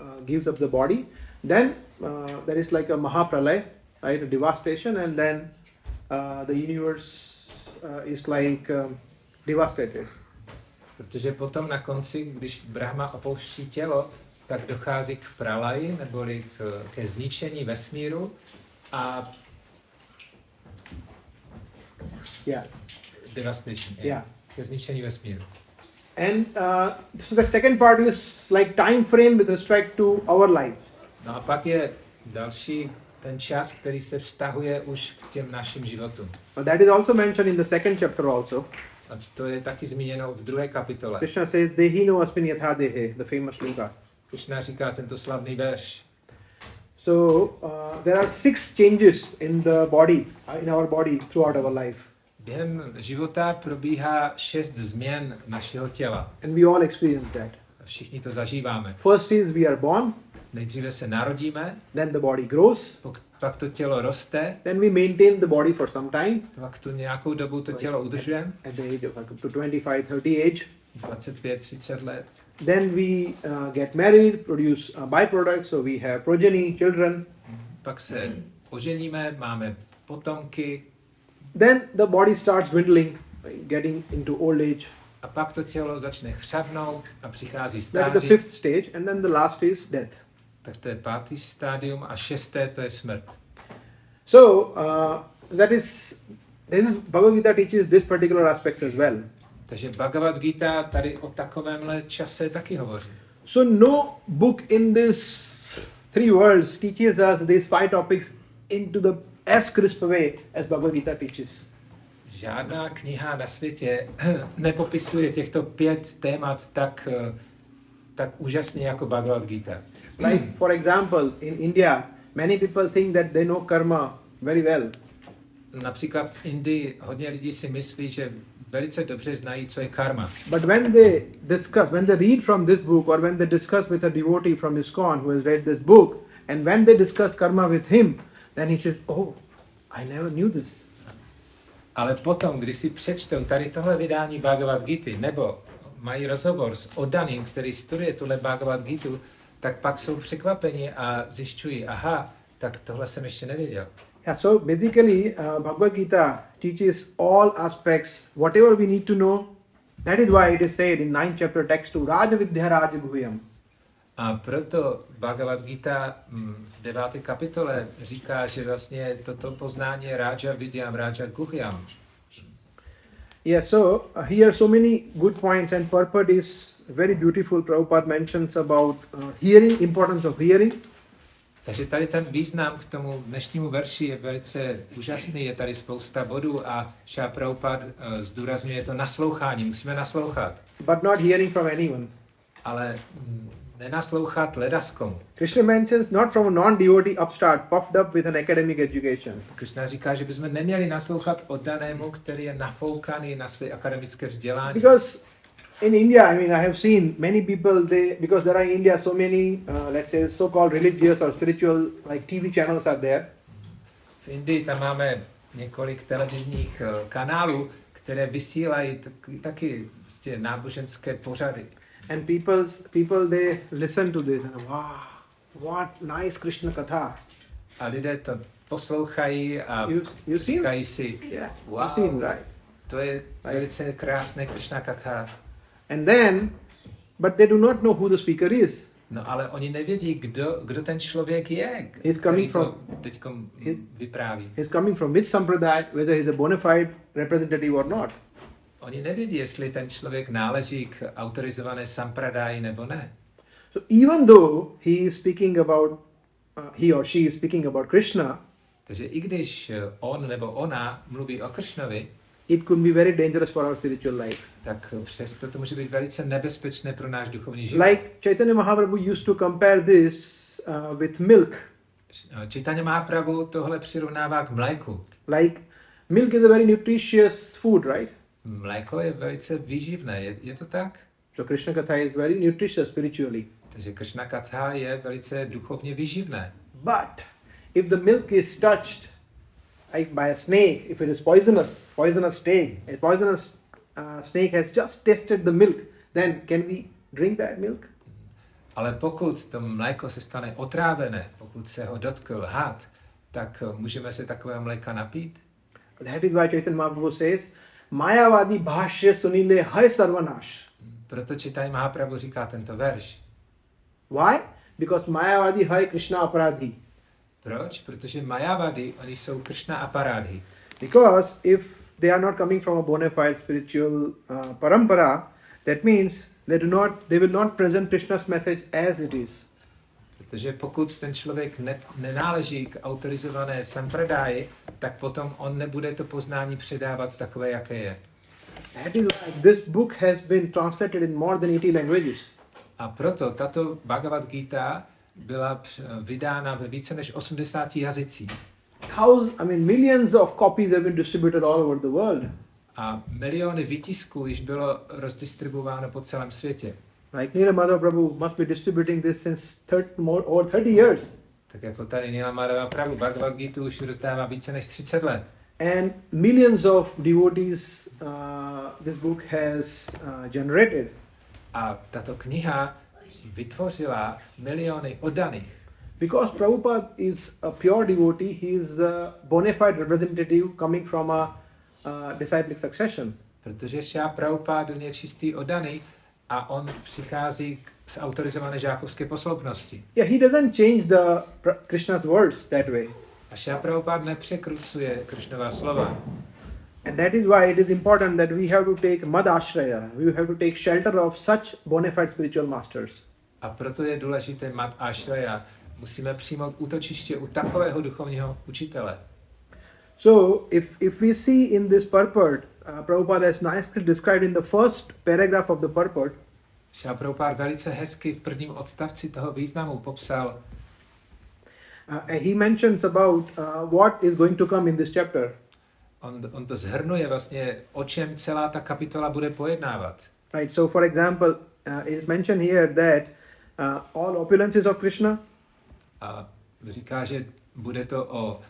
uh, gives up the body, then uh, there is like a Mahapralay, right, a devastation, and then uh, the universe uh, is like um, devastated. Protože potom na konci, když Brahma opouští tělo, tak dochází k pralaji, neboli k, ke zničení vesmíru a Yeah. devastation. Yeah. Ke zničení vesmíru. And uh, so the second part is like time frame with respect to our life. No a pak je další ten čas, který se vztahuje už k těm našim životům. Uh, that is also mentioned in the second chapter also. A to je taky zmíněno v druhé kapitole. Krishna says, Dehino asmin yathadehe, the famous sloka. Krishna říká tento slavný verš. So uh, there are six changes in the body, uh, in our body throughout our life. Během života probíhá šest změn našeho těla. And we all experience that. Všichni to zažíváme. First is we are born, Nejdříve se narodíme, then the body grows, pak- pak to tělo roste, then we maintain the body for some time pak tu nějakou dobu to tělo udržujeme, at the age of up to 25, 30 age. 25, 30 let. Then we uh, get married, produce uh, byproducts, so we have progeny, children. Pak se oženíme, máme potomky Then the body starts dwindling, getting into old age. a pak to tělo začne chřavnout a přichází That's the stáří. fifth stage, and then the last is death. Tak to je pátý stádium a šesté to je smrt. So uh, that is this is Bhagavad Gita teaches this particular aspects as well. Takže Bhagavad Gita tady o takovémhle čase taky hovoří. So no book in this three worlds teaches us these five topics into the as crisp way as Bhagavad Gita teaches. Žádná kniha na světě nepopisuje těchto pět témat tak, eh, tak úžasně jako Bhagavad Gita. Like for example, in India, many people think that they know karma very well. Například v Indii hodně lidí si myslí, že velice dobře znají, co je karma. But when they discuss, when they read from this book, or when they discuss with a devotee from ISKCON who has read this book, and when they discuss karma with him, then he says, "Oh, I never knew this." Ale potom, když si přečtou tady tohle vydání Bhagavad Gita, nebo mají rozhovor s oddaným, který studuje tuhle Bhagavad Gita, tak pak jsou překvapeni a zjišťují, aha, tak tohle jsem ještě nevěděl. Yeah, so basically, uh, Bhagavad Gita teaches all aspects, whatever we need to know. That is why it is said in ninth chapter text to Raja Vidya Raja Guhyam. A proto Bhagavad Gita mm, v deváté kapitole říká, že vlastně toto poznání je Raja Vidyam, Raja Guhyam. Yeah, so uh, here so many good points, and purport is very beautiful. Prabhupada mentions about uh, hearing, importance of hearing. Takže tady ten význam k tomu dnešnímu verši je velice úžasný, je tady spousta bodů a Shah Prabhupada eh, zdůrazňuje to naslouchání, musíme naslouchat, but not hearing from anyone. ale mm, nenaslouchat ledaskomu. Krishna mentions not from a non-devotee upstart puffed up with an academic education. Krishna říká, že bychom neměli naslouchat oddanému, který je nafoukaný na své akademické vzdělání. Because in India, I mean, I have seen many people. They because there are in India so many, uh, let's say, so-called religious or spiritual like TV channels are there. V Indii tam máme několik televizních eh, kanálů, které vysílají taky, taky prostě náboženské pořady. And people people they listen to this and wow what nice krishna katha A lidé to poslouchají a you you seen říkají si, yeah Wow. you seen right to je velice krásné Krishna Katha. and then but they do not know who the speaker is No ale oni nevědí, kdo, kdo ten člověk je, He's coming from- teď vypráví. he's coming from which sampradaya whether he's a bona fide representative or not Oni nevědí, jestli ten člověk náleží k autorizované sampradáji nebo ne. so even though he is speaking about uh, he or she is speaking about krishna Takže i když eh, on nebo ona mluví o Kršnovi, it could be very dangerous for our spiritual life. tak přesto to může být velice nebezpečné pro náš duchovní život. Like Chaitanya Mahaprabhu used to compare this uh, with milk. Čitaně má pravu tohle přirovnává k mléku. Like milk is a very nutritious food, right? Mléko je velice výživné, je, je to tak? So Krishna Katha is very nutritious spiritually. Takže Krishna Katha je velice duchovně výživné. But if the milk is touched like by a snake, if it is poisonous, poisonous snake, a poisonous uh, snake has just tasted the milk, then can we drink that milk? Ale pokud to mléko se stane otrávené, pokud se ho dotkl had, tak můžeme se takového mléka napít? That is why Chaitanya Mahaprabhu says, मायावादी भाष्य सुनीले हय सर्वनाश. प्रतो चिताई महाप्रभु जी का तंत्र वर्ष। व्हाई बिकॉज़ मायावादी हय कृष्णा अपराधी। प्रोच प्रतो चित मायावादी अनि सो कृष्णा अपराधी। Because if they are not coming from a bonafide spiritual परंपरा that means they do not they will not present Krishna's message as it is Protože pokud ten člověk ne, nenáleží k autorizované sampradáji, tak potom on nebude to poznání předávat takové, jaké je. That is why this book has been translated in more than 80 languages. A proto tato Bhagavad Gita byla vydána ve více než 80 jazycích. Thousands, I mean, millions of copies have been distributed all over the world. A miliony výtisků již bylo rozdistribuováno po celém světě. Like Madhava Prabhu must be distributing this since 30, more, over 30 years. Tak jako tady Nila Madhava Prabhu Bhagavad Gita už rozdává více než 30 let. And millions of devotees uh, this book has uh, generated. A tato kniha vytvořila miliony oddaných. Because Prabhupada is a pure devotee, he is the bona fide representative coming from a uh, disciplic succession. Protože Šá Prabhupád byl čistý oddaný a on přichází k- z autorizované žákovské posloupnosti. Yeah, he doesn't change the Krishna's words that way. A Šá Prabhupád nepřekrucuje Kršnová slova. And that is why it is important that we have to take mad ashraya, we have to take shelter of such bona fide spiritual masters. A proto je důležité mat ashraya. Musíme přijmout útočiště u takového duchovního učitele. So, if, if we see in this purport, uh, Prabhupada has nicely described in the first paragraph of the purport, Šá Prabhupád velice hezky v prvním odstavci toho významu popsal, uh, and he mentions about uh, what is going to come in this chapter. on, on to zhrnuje vlastně, o čem celá ta kapitola bude pojednávat. Right. So, for example, uh, it is mentioned here that uh, all opulences of Krishna, A říká, že bude to o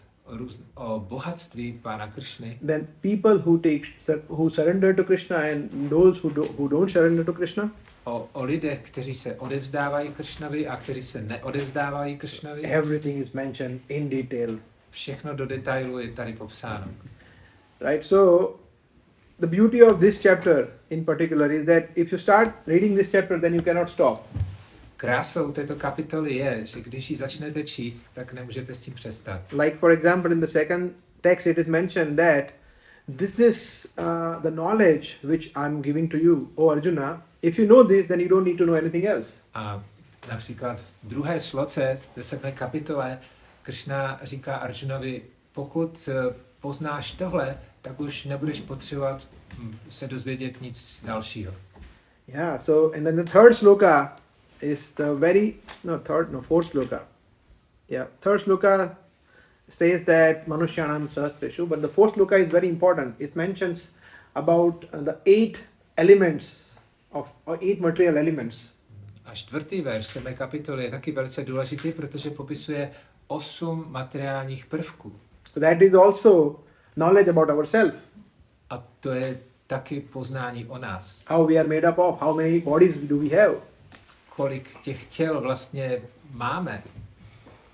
bohatství Pána Kršny, then people who take who surrender to Krishna and those who do, who don't surrender to Krishna, o, o lidech, kteří se odevzdávají Kršnovi a kteří se neodevzdávají Kršnovi. everything is mentioned in detail. Všechno do detailu je tady popsáno. Right. So, the beauty of this chapter in particular is that if you start reading this chapter, then you cannot stop. Krásou této kapitoly je, že když ji začnete číst, tak nemůžete s tím přestat. Like for example, in the second text, it is mentioned that this is uh, the knowledge which I'm giving to you, O Arjuna. If you know this, then you don't need to know anything else. A například v druhé sloce, v sedmé kapitole, Kršna říká Arjunovi, pokud eh, poznáš tohle, tak už nebudeš potřebovat hm, se dozvědět nic dalšího. Yeah. So, and then the third sloka is the very no third no fourth sloka. Yeah, third sloka says that Manushyanam Sahasreshu, but the fourth sloka is very important. It mentions about uh, the eight elements of or eight material elements. A čtvrtý verš sedmé kapitoly je taky velice důležitý, protože popisuje osm materiálních prvků. So that is also knowledge about ourselves, A to je taky poznání o nás. how we are made up of, how many bodies do we have. Kolik těch těl vlastně máme.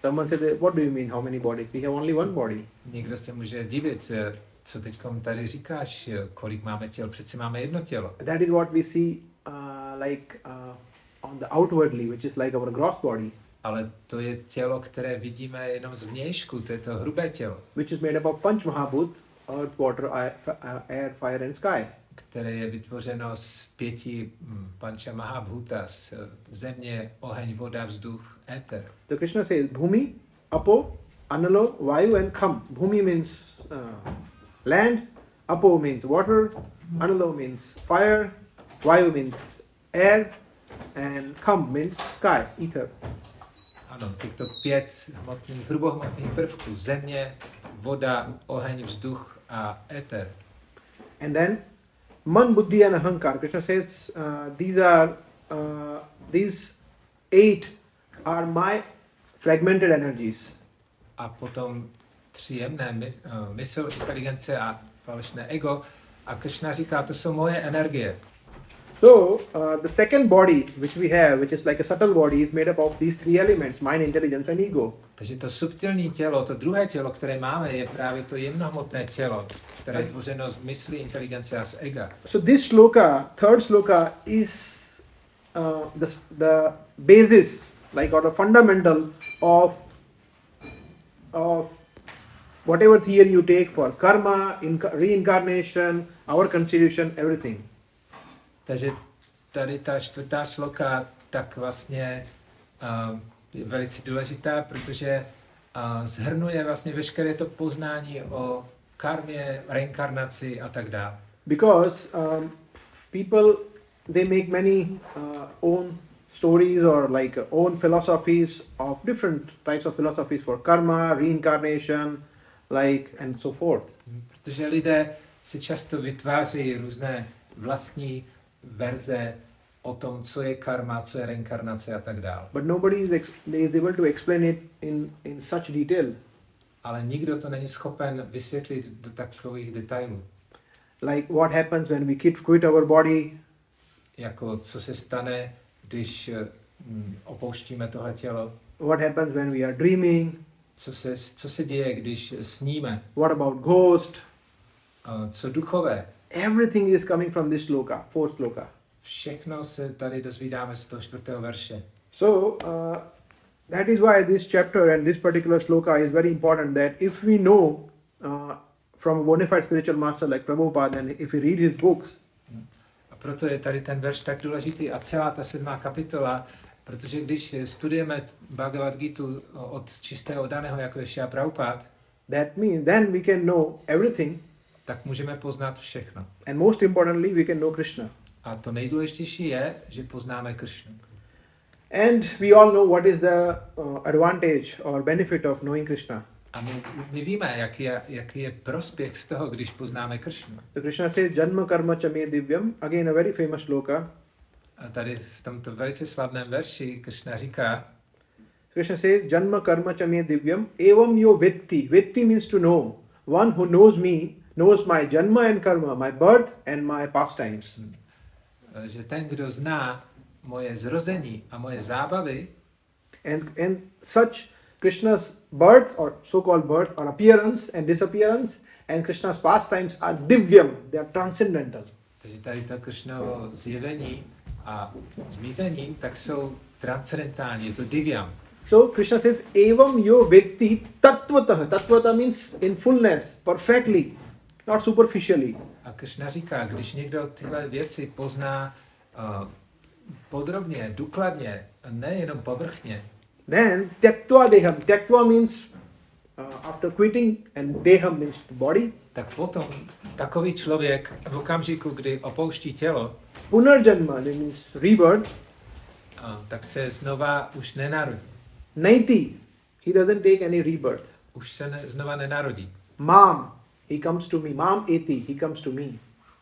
Someone said, "What do you mean? How many bodies? We have only one body." Někdo se může divit, eh, co teď tady říkáš, eh, kolik máme těl, přeci máme jedno tělo. That is what we see, uh, like uh, on the outwardly, which is like our gross body, Ale to je tělo, které vidíme jenom z vnějšku, to je to hrubé tělo, which is made up of Panch Mahabhut, earth, water, air, uh, air, fire, and sky. Které je vytvořeno z pěti hm, panča mahabhuta, z eh, země, oheň, voda, vzduch, éter. So Krishna says, Bhumi, Apo, Analo, Vayu, and Kham. Bhumi means uh, land, Apo means water, Analo means fire, Vayu means air, and Kham means sky, ether. Ano, těchto pět hmotných, hrubohmotných prvků, země, voda, oheň, vzduch a éter. And then Man, Buddhi, and Ahankar. Krishna says uh, these are uh, these eight are my fragmented energies. A potom tři jemné, my, uh, mysl, inteligence a falešné ego. A Krishna říká, to jsou moje energie. So uh, the second body which we have, which is like a subtle body, is made up of these three elements: mind, intelligence, and ego. Takže to subtilní tělo, to druhé tělo, které máme, je právě to jemnohmotné tělo, které je tvořeno z mysli, inteligence a z ega. So this sloka, third sloka, is uh, the the basis, like or the fundamental of of whatever theory you take for karma, inca- reincarnation, our constitution, everything. Takže tady ta čtvrtá sloka tak vlastně uh, je velice důležitá, protože uh, zhrnuje vlastně veškeré to poznání o karmě, reinkarnaci a tak dále. because um, people they make many uh, own stories or like own philosophies of different types of philosophies for karma reincarnation like and so forth Protože lidé si často vytváří různé vlastní verze o tom, co je karma, co je reinkarnace a tak dále. but nobody is, is able to explain it in in such detail Ale nikdo to není schopen vysvětlit do takových detailů. like what happens when we quit, quit our body Jako co se stane, když eh, mm, opouštíme tohle tělo, what happens when we are dreaming co se, co se děje, když sníme, what about ghost eh, co duchové. Everything is coming from this sloka fourth sloka Všechno se tady dozvídáme z toho čtvrtého verše. So uh, that is why this chapter and this particular sloka is very important. That if we know uh, from a bona fide spiritual master like Prabhupada, and if we read his books, A proto je tady ten verš tak důležitý a celá ta sedmá kapitola, protože když studujeme Bhagavad Gita od čistého daného, jako je Shia Prabhupada, that means then we can know everything, tak můžeme poznat všechno. and most importantly, we can know Krishna. A to nejdůležitější je, že poznáme Krishnu. And we all know what is the uh, advantage or benefit of knowing Krishna. A my, my víme, jaký je, jaký je prospěch z toho, když poznáme Krishnu. So Krishna says, Janma karma chame divyam. Again, a very famous sloka. A tady v tomto velice slavném verši Krishna říká, Krishna says, Janma karma chame divyam. Evam yo vetti. Vetti means to know. One who knows me knows my janma and karma, my birth and my pastimes. že ten, kdo zná moje zrození a moje zábavy, And, and such Krishna's birth or so-called birth or appearance and disappearance and Krishna's pastimes are divyam. They are transcendental. takže tady to Krishnovo zjevení a zmizení, tak jsou transcendentální, je to divyam. So Krishna says, Evam yo vetti tattvataha. Tattvata means in fullness, perfectly, not superficially. A Krishna říká, když někdo tyhle věci pozná uh, podrobně, důkladně, nejenom povrchně, Then tyaktva deham. Tyaktva means uh, after quitting and deham means body. tak potom takový člověk v okamžiku, kdy opouští tělo, Punarjanma means rebirth. uh, tak se znova už nenarodí. Naiti. He doesn't take any rebirth. Už se ne, znova nenarodí. Mam. He comes to me. Mam eti. He comes to me.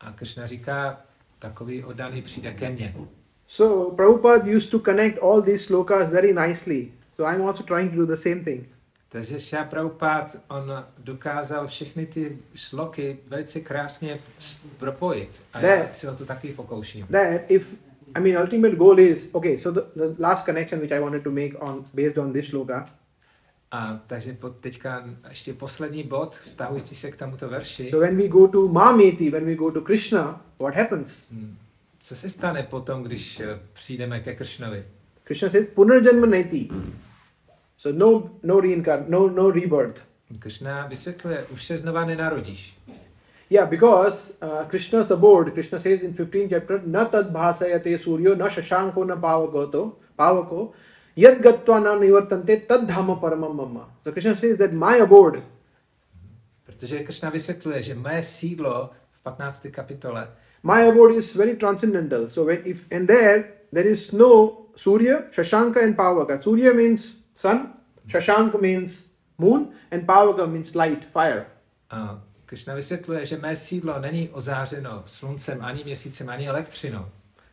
A Krishna říká, takový oddaný přijde ke mně. So Prabhupada used to connect all these slokas very nicely. So I'm also trying to do the same thing. Takže Shia Prabhupada, on dokázal všechny ty šloky velice krásně propojit. A já Ne. si o to taky pokouším. That if I mean ultimate goal is okay. So the, the last connection which I wanted to make on based on this sloka A takže po, teďka ještě poslední bod, vztahující se k tomuto verši. So when we go to Mameti, when we go to Krishna, what happens? Hmm. Co se stane potom, když eh, přijdeme ke Kršnovi? Krishna says Punarjanma Naiti. So no no reincarn no no rebirth. Kršna vysvětluje, už se znova nenarodíš. Yeah, because uh, Krishna's abode, Krishna says in 15th chapter, na tad bhasayate suryo na shashanko na pavakoto, pavako, Yad gatva na nivartante tad dhama paramam mama. So Krishna says that my abode, Protože Krishna vysvětluje, že mé sídlo v 15. kapitole my abode is very transcendental. So when if and there there is no Surya, Shashanka and Pavaka. Surya means sun, Shashanka means moon, and Pavaka means light, fire. a Krishna vysvětluje, že mé sídlo není ozářeno sluncem, ani měsícem, ani elektřinou.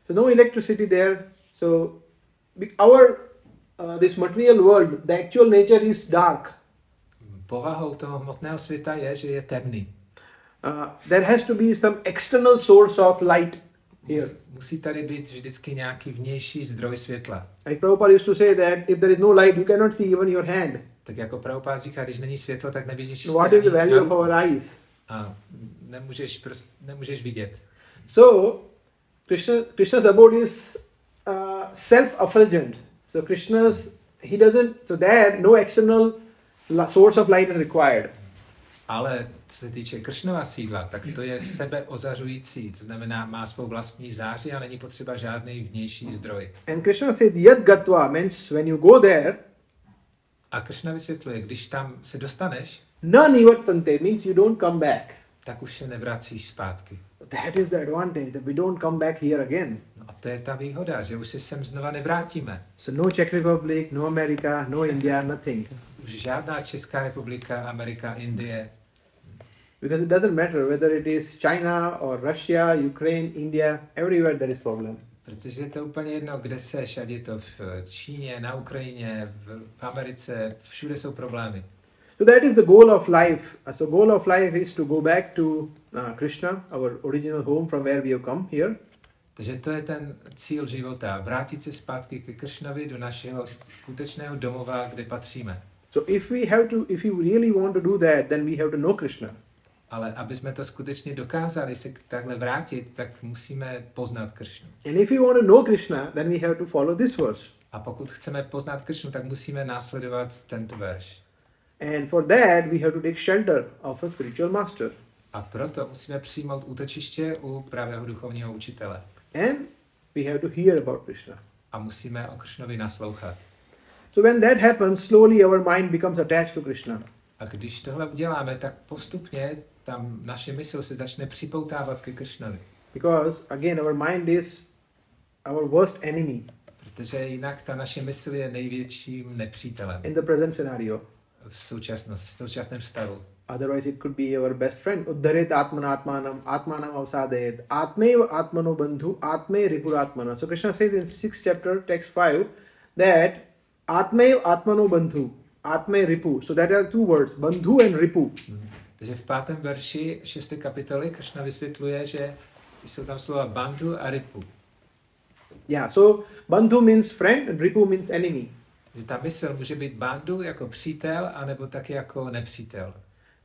So no electricity there. So our uh, this material world, the actual nature is dark. Povahou toho hmotného světa je, že je temný. Uh, there has to be some external source of light here. Mus- Musí tady být vždycky nějaký vnější zdroj světla. Like Prabhupada used to say that if there is no light, you cannot see even your hand. Tak jako Prabhupád říká, když není světlo, tak nevidíš So what is the value of our eyes? A nemůžeš, prost, nemůžeš vidět. So Krishna Krishna's abode is uh, self-effulgent. So Krishna's he doesn't so there no external source of light is required. Ale co se týče Kršnova sídla, tak to je sebeozařující, to znamená, má svou vlastní záři a není potřeba žádný vnější zdroj. And Krishna says yad gatva means when you go there, A Kršna vysvětluje, když tam se dostaneš, na nivartante means you don't come back. tak už se nevracíš zpátky. That is the advantage that we don't come back here again. A to je ta výhoda, že už se sem znova nevrátíme. So no Czech Republic, no America, no India, nothing. Už žádná Česká republika, Amerika, Indie, Because it doesn't matter whether it is China or Russia, Ukraine, India, everywhere there is problem. protože je to úplně jedno, kde seš, ať je to v Číně, na Ukrajině, v, v Americe, všude jsou problémy. So that is the goal of life. So goal of life is to go back to Krishna, our original home from where we have come here. Takže to je ten cíl života, vrátit se zpátky ke Kršnovi do našeho skutečného domova, kde patříme. So if we have to, if you really want to do that, then we have to know Krishna. Ale aby jsme to skutečně dokázali se takhle vrátit, tak musíme poznat Kršnu. And if you want to know Krishna, then we have to follow this verse. A pokud chceme poznat Kršnu, tak musíme následovat tento verš. And for that, we have to take shelter of a spiritual master. A proto musíme přijmout útočiště u pravého duchovního učitele. And we have to hear about Krishna. A musíme o Kršnovi naslouchat. So when that happens, slowly our mind becomes attached to Krishna. A když tohle uděláme, tak postupně tam naše mysl se začne připoutávat ke Kršnovi. Because again, our mind is our worst enemy Protože jinak ta naše mysl je největším nepřítelem in the present scenario. v, současnost, v současném stavu. Otherwise, it could be our best friend. Uddharet atmanatmanam, atmanam avsadayet, atmeva atmano bandhu, atme ripuratmana. So Krishna says in 6th chapter, text 5, that atmev atmano bandhu, atme ripu. So that are two words, bandhu and ripu. Takže v pátém verši šesté kapitoly Kršna vysvětluje, že jsou tam slova bandhu a ripu. Yeah, so bandhu means friend and ripu means enemy. Že ta mysl může být bandhu jako přítel, anebo taky jako nepřítel.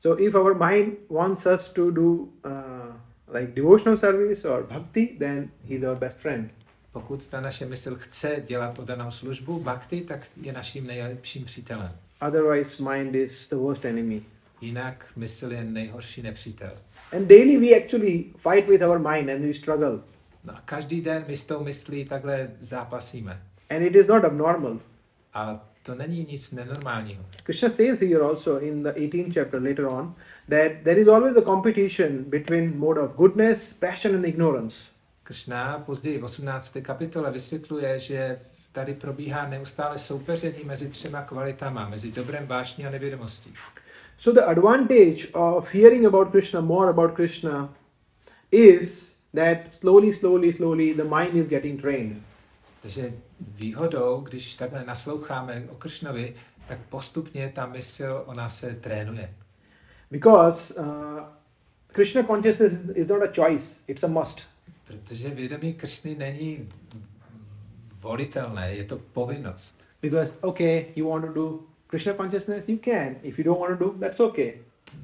So if our mind wants us to do uh, like devotional service or bhakti, then he's our best friend. Pokud ta naše mysl chce dělat oddanou službu, bhakti, tak je naším nejlepším přítelem. Otherwise, mind is the worst enemy. Jinak mysl je nejhorší nepřítel. And daily we actually fight with our mind and we struggle. No a každý den my s tou myslí takhle zápasíme. And it is not abnormal. A to není nic nenormálního. Krishna says here also in the 18th chapter later on that there is always a competition between mode of goodness, passion, and ignorance. Kršna později v 18. kapitole vysvětluje, že tady probíhá neustále soupeření mezi třema kvalitama, mezi dobrem, vášní a nevědomostí. So the advantage of hearing about Krishna, more about Krishna, is that slowly, slowly, slowly the mind is getting trained. Takže výhodou, když takhle nasloucháme o Kršnovi, tak postupně ta mysl, ona se trénuje. Because uh, Krishna consciousness is, is not a choice, it's a must. Protože vědomí Kršny není volitelné, je to povinnost. Because, okay, you want to do Krishna consciousness, you can. If you don't want to do, that's okay.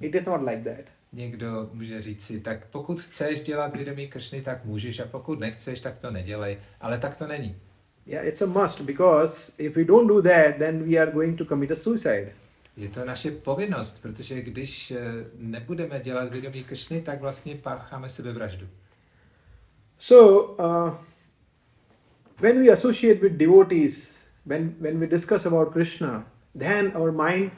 It is not like that. Někdo může říct si, tak pokud chceš dělat vědomí Kršny, tak můžeš a pokud nechceš, tak to nedělej. Ale tak to není. Yeah, it's a must because if we don't do that, then we are going to commit a suicide. Je to naše povinnost, protože když eh, nebudeme dělat vědomí Kršny, tak vlastně pácháme sebevraždu. So, uh, when we associate with devotees, when, when we discuss about Krishna, then our mind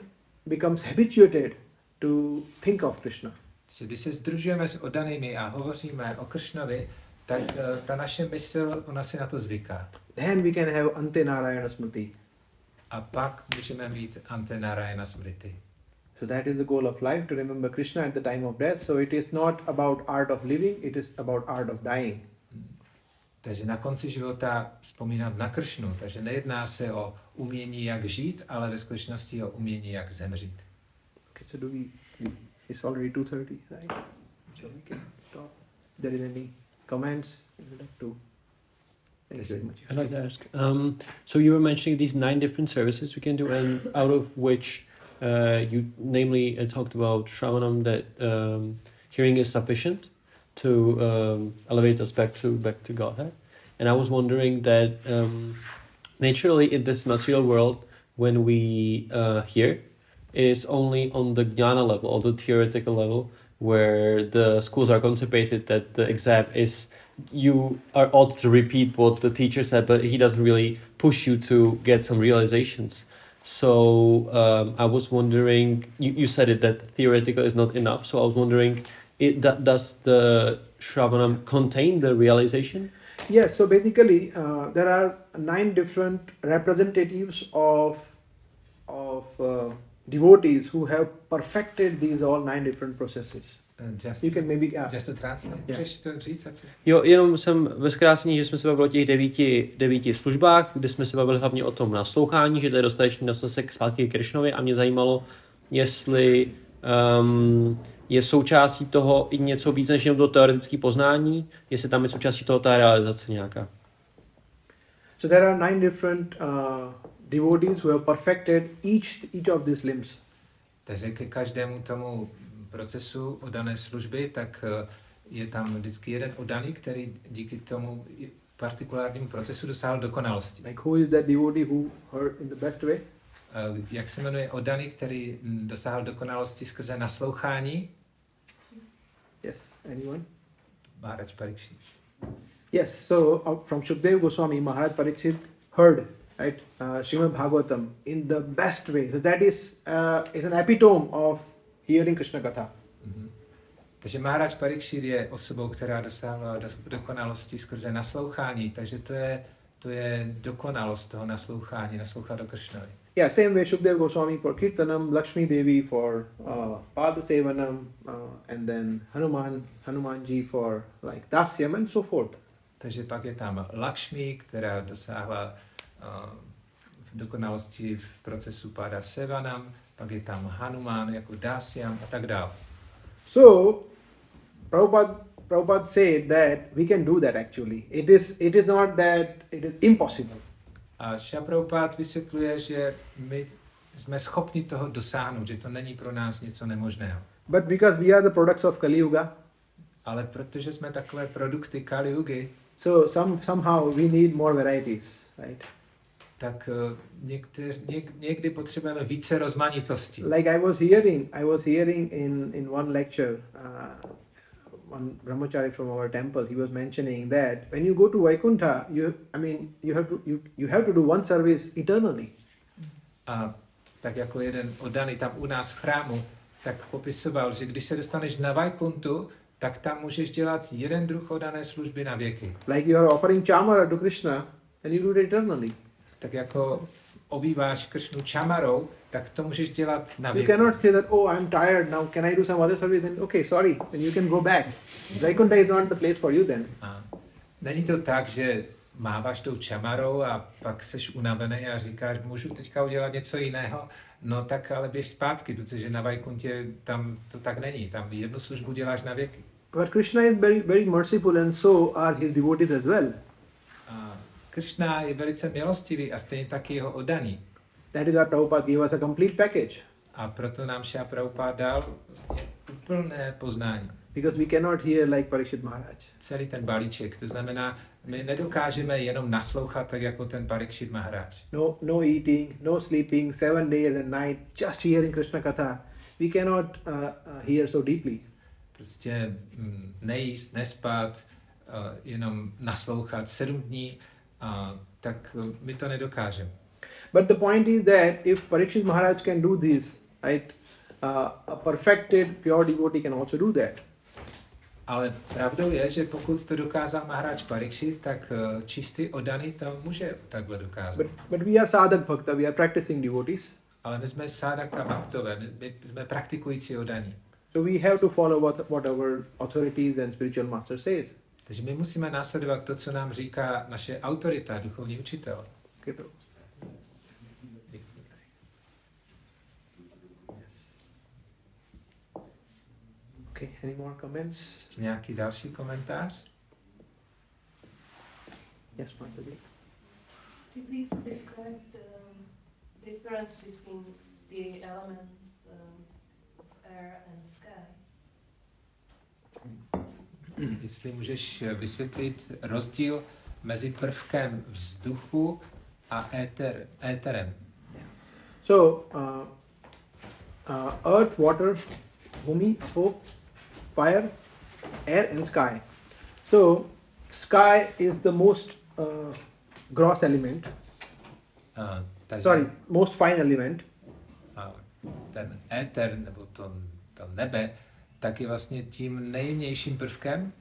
becomes habituated to think of Krishna. Když se združujeme s odanými a hovoříme o Kršnovi, tak eh, ta naše mysl, ona si na to zvyká. Then we can have Ante Narayana Smriti. A pak můžeme mít Antenarayana Smriti. So that is the goal of life to remember Krishna at the time of death. So it is not about art of living, it is about art of dying. Takže na konci života vzpomínat na Kršnu. Takže nejedná se o umění, jak žít, ale ve skutečnosti o umění, jak zemřít. Okay, so do we, it's already 2.30, right? So we can stop. There is any comments, you would like to. Thank you very much. I'd like to ask. Um, so you were mentioning these nine different services we can do, and out of which uh, you namely uh, talked about Shravanam that um, hearing is sufficient to um, elevate us back to back to Godhead. And I was wondering that um, naturally in this material world, when we uh, hear, is only on the jnana level, or the theoretical level, where the schools are contemplated that the exam is you are ought to repeat what the teacher said, but he doesn't really push you to get some realizations. So um, I was wondering, you, you said it that theoretical is not enough. So I was wondering, it, that, does the Shravanam contain the realization? Yes, so basically uh, there are nine different representatives of of uh, devotees who have perfected these all nine different processes. Uh, Just, You can maybe ask. just to translate. Yeah. Můžeš to říct? co? Jo, jenom jsem ve zkrácení, že jsme se bavili o těch devíti, devíti službách, kde jsme se bavili hlavně o tom naslouchání, že to je dostatečný dostatek zpátky k Krišnovi a mě zajímalo, jestli um, je součástí toho i něco víc než jenom to teoretické poznání, jestli tam je součástí toho ta realizace nějaká. So there are nine different uh, devotees who have perfected each each of these limbs. Takže ke každému tomu procesu odané služby, tak eh, je tam vždycky jeden odaný, který díky tomu partikulárnímu procesu dosáhl dokonalosti. Like who is that devotee who heard in the best way? Eh, Jak se jmenuje odaný, který dosáhl dokonalosti skrze naslouchání? Yes, anyone? Maharaj Parikshit. Yes, so uh, from Shukdev Goswami, Maharaj Pariksit heard right uh, Srimad Bhagavatam in the best way. So that is uh, is an epitome of hearing Krishna Katha. Mhm. Takže Maharaj Parikshit je osobou, která dosáhla do, dokonalosti skrze naslouchání, takže to je, to je dokonalost toho naslouchání, naslouchat do Kršnovi. Yeah, same way Shukdev Goswami for Kirtanam, Lakshmi Devi for uh, Padasevanam, uh, and then Hanuman Hanumanji for like Dasyam and so forth. Takže pak je tam Lakshmi, která dosáhla v dokonalosti v procesu Pada Sevanam, pak je tam Hanuman jako Dasyam a tak dále. So Prabhupada, Prabhupada said that we can do that actually. It is it is not that it is impossible. A Shaprabhupada vysvětluje, že my jsme schopni toho dosáhnout, že to není pro nás něco nemožného. But because we are the products of Kali Yuga, Ale protože jsme takové produkty Kali Yugy, so some somehow we need more varieties, right? Tak eh, někteř, něk, někdy potřebujeme více rozmanitosti. Like I was hearing, I was hearing in in one lecture, uh, one brahmachari from our temple, he was mentioning that when you go to Vaikuntha, you, I mean, you have to you, you have to do one service eternally. A tak jako jeden oddaný tam u nás v chrámu, tak popisoval, že když se dostaneš na Vajkuntu, tak tam můžeš dělat jeden druh oddané služby na věky. Like you are offering chamara to Krishna, and you do it eternally. Tak jako obýváš Kršnu čamarou, tak to můžeš dělat na You cannot say that, oh, I'm tired now. Can I do some other service? Then okay, sorry, then you can go back. Vaikuntha is not the place for you then. A není to tak, že máváš tou čamarou a pak seš unavený a říkáš, můžu teďka udělat něco jiného, no tak ale běž zpátky, protože na Vajkuntě tam to tak není, tam jednu službu děláš na věky. But Krishna is very, very merciful, and so are his devotees as well. A Kršna je velice milostivý a stejně taky jeho oddaný. That is why Prabhupada gave us a complete package. A proto nám Šá Prabhupád dal vlastně úplné poznání. Because we cannot hear like Parikshit Maharaj. Celý ten balíček. To znamená, my nedokážeme jenom naslouchat tak jako ten Parikshit Maharaj. No, no eating, no sleeping, seven days and night, just hearing Krishna Katha. We cannot uh, uh, hear so deeply. Prostě mm, nejíst, nespat, uh, jenom naslouchat sedm dní, uh, tak uh, my to nedokážeme. But the point is that if Parikshit Maharaj can do this, right, uh, a perfected pure devotee can also do that. Ale pravdou je, že pokud to dokázal Maharaj Pariksit, tak eh, čistý odaný to může takhle dokázat. But, but we are sadhak bhakta, we are practicing devotees. Ale my jsme sádaka bhaktové, my, my jsme praktikující odaní. So we have to follow what, what our authorities and spiritual master says. Takže my musíme následovat to, co nám říká naše autorita, duchovní učitel. Okay, any more comments? Nějaký další komentář? Yes, Mataji. Could you please describe the um, difference between the elements um, of air and sky? Jestli můžeš eh, vysvětlit rozdíl mezi prvkem vzduchu a éter, éterem. So, uh, uh, earth, water, bhumi, apo, fire, air, and sky. So, sky is the most uh, gross element. A, takže Sorry, most fine element. A ten éter, nebo to, to nebe, tak je vlastně tím nejjemnějším prvkem.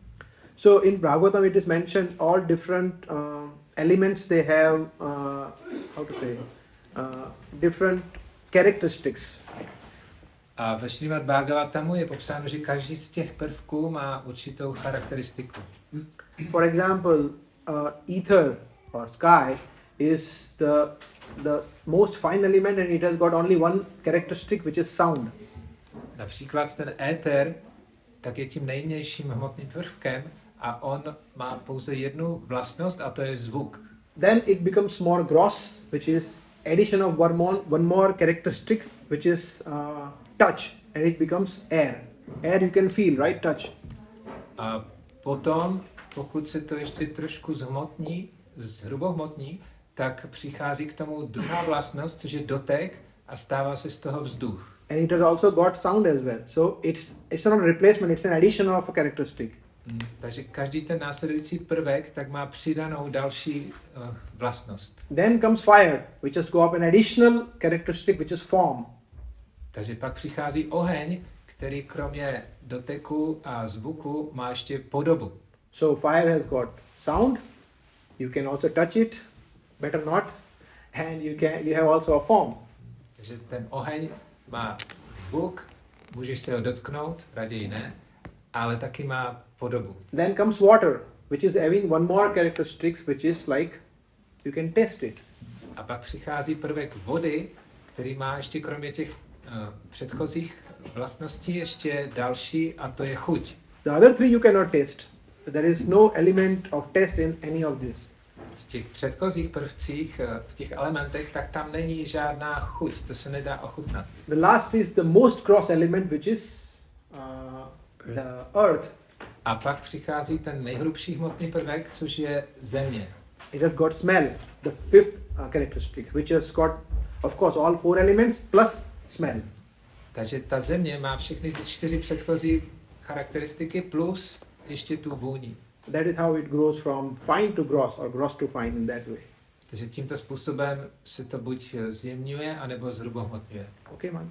So, in Bhagavatam, it is mentioned all different um, elements. They have uh, how to say uh, different characteristics. A ve Srimad Bhagavatamu je popsáno, že každý z těch prvků má určitou charakteristiku. For example, uh, ether or sky is the the most fine element, and it has got only one characteristic, which is sound. Například ten éter, tak je tím nejjemnějším hmotným prvkem a on má pouze jednu vlastnost a to je zvuk. Then it becomes more gross, which is addition of one more one more characteristic, which is uh, touch, and it becomes air. Air you can feel, right? Touch. A potom, pokud se to ještě trošku zhmotní, zhrubohmotní, tak přichází k tomu druhá vlastnost, což je dotek a stává se z toho vzduch. And it has also got sound as well. So it's it's not a replacement; it's an addition of a characteristic. Mm. Takže každý ten následující prvek tak má přidanou další uh, vlastnost. Then comes fire, which has got an additional characteristic, which is form. Takže pak přichází oheň, který kromě doteku a zvuku má ještě podobu. So fire has got sound. You can also touch it, better not, and you can you have also a form. Takže ten oheň má zvuk, můžeš se ho dotknout, raději ne, ale taky má podobu. Then comes water, which is having one more characteristics, which is like you can taste it. A pak přichází prvek vody, který má ještě kromě těch uh, předchozích vlastností ještě další a to je chuť. The other three you cannot taste. There is no element of taste in any of this. V těch předchozích prvcích, eh, v těch elementech, tak tam není žádná chuť, to se nedá ochutnat. The last is the most gross element, which is uh, the earth. A pak přichází ten nejhrubší hmotný prvek, což je země. It has got smell, the fifth uh, characteristic, which has got, of course, all four elements plus smell. Takže ta země má všechny ty čtyři předchozí charakteristiky plus ještě tu vůni. That is how it grows from fine to gross or gross to fine in that way. Takže tímto způsobem se to buď zjemňuje, anebo zhrubohmotňuje. Okay, Manu?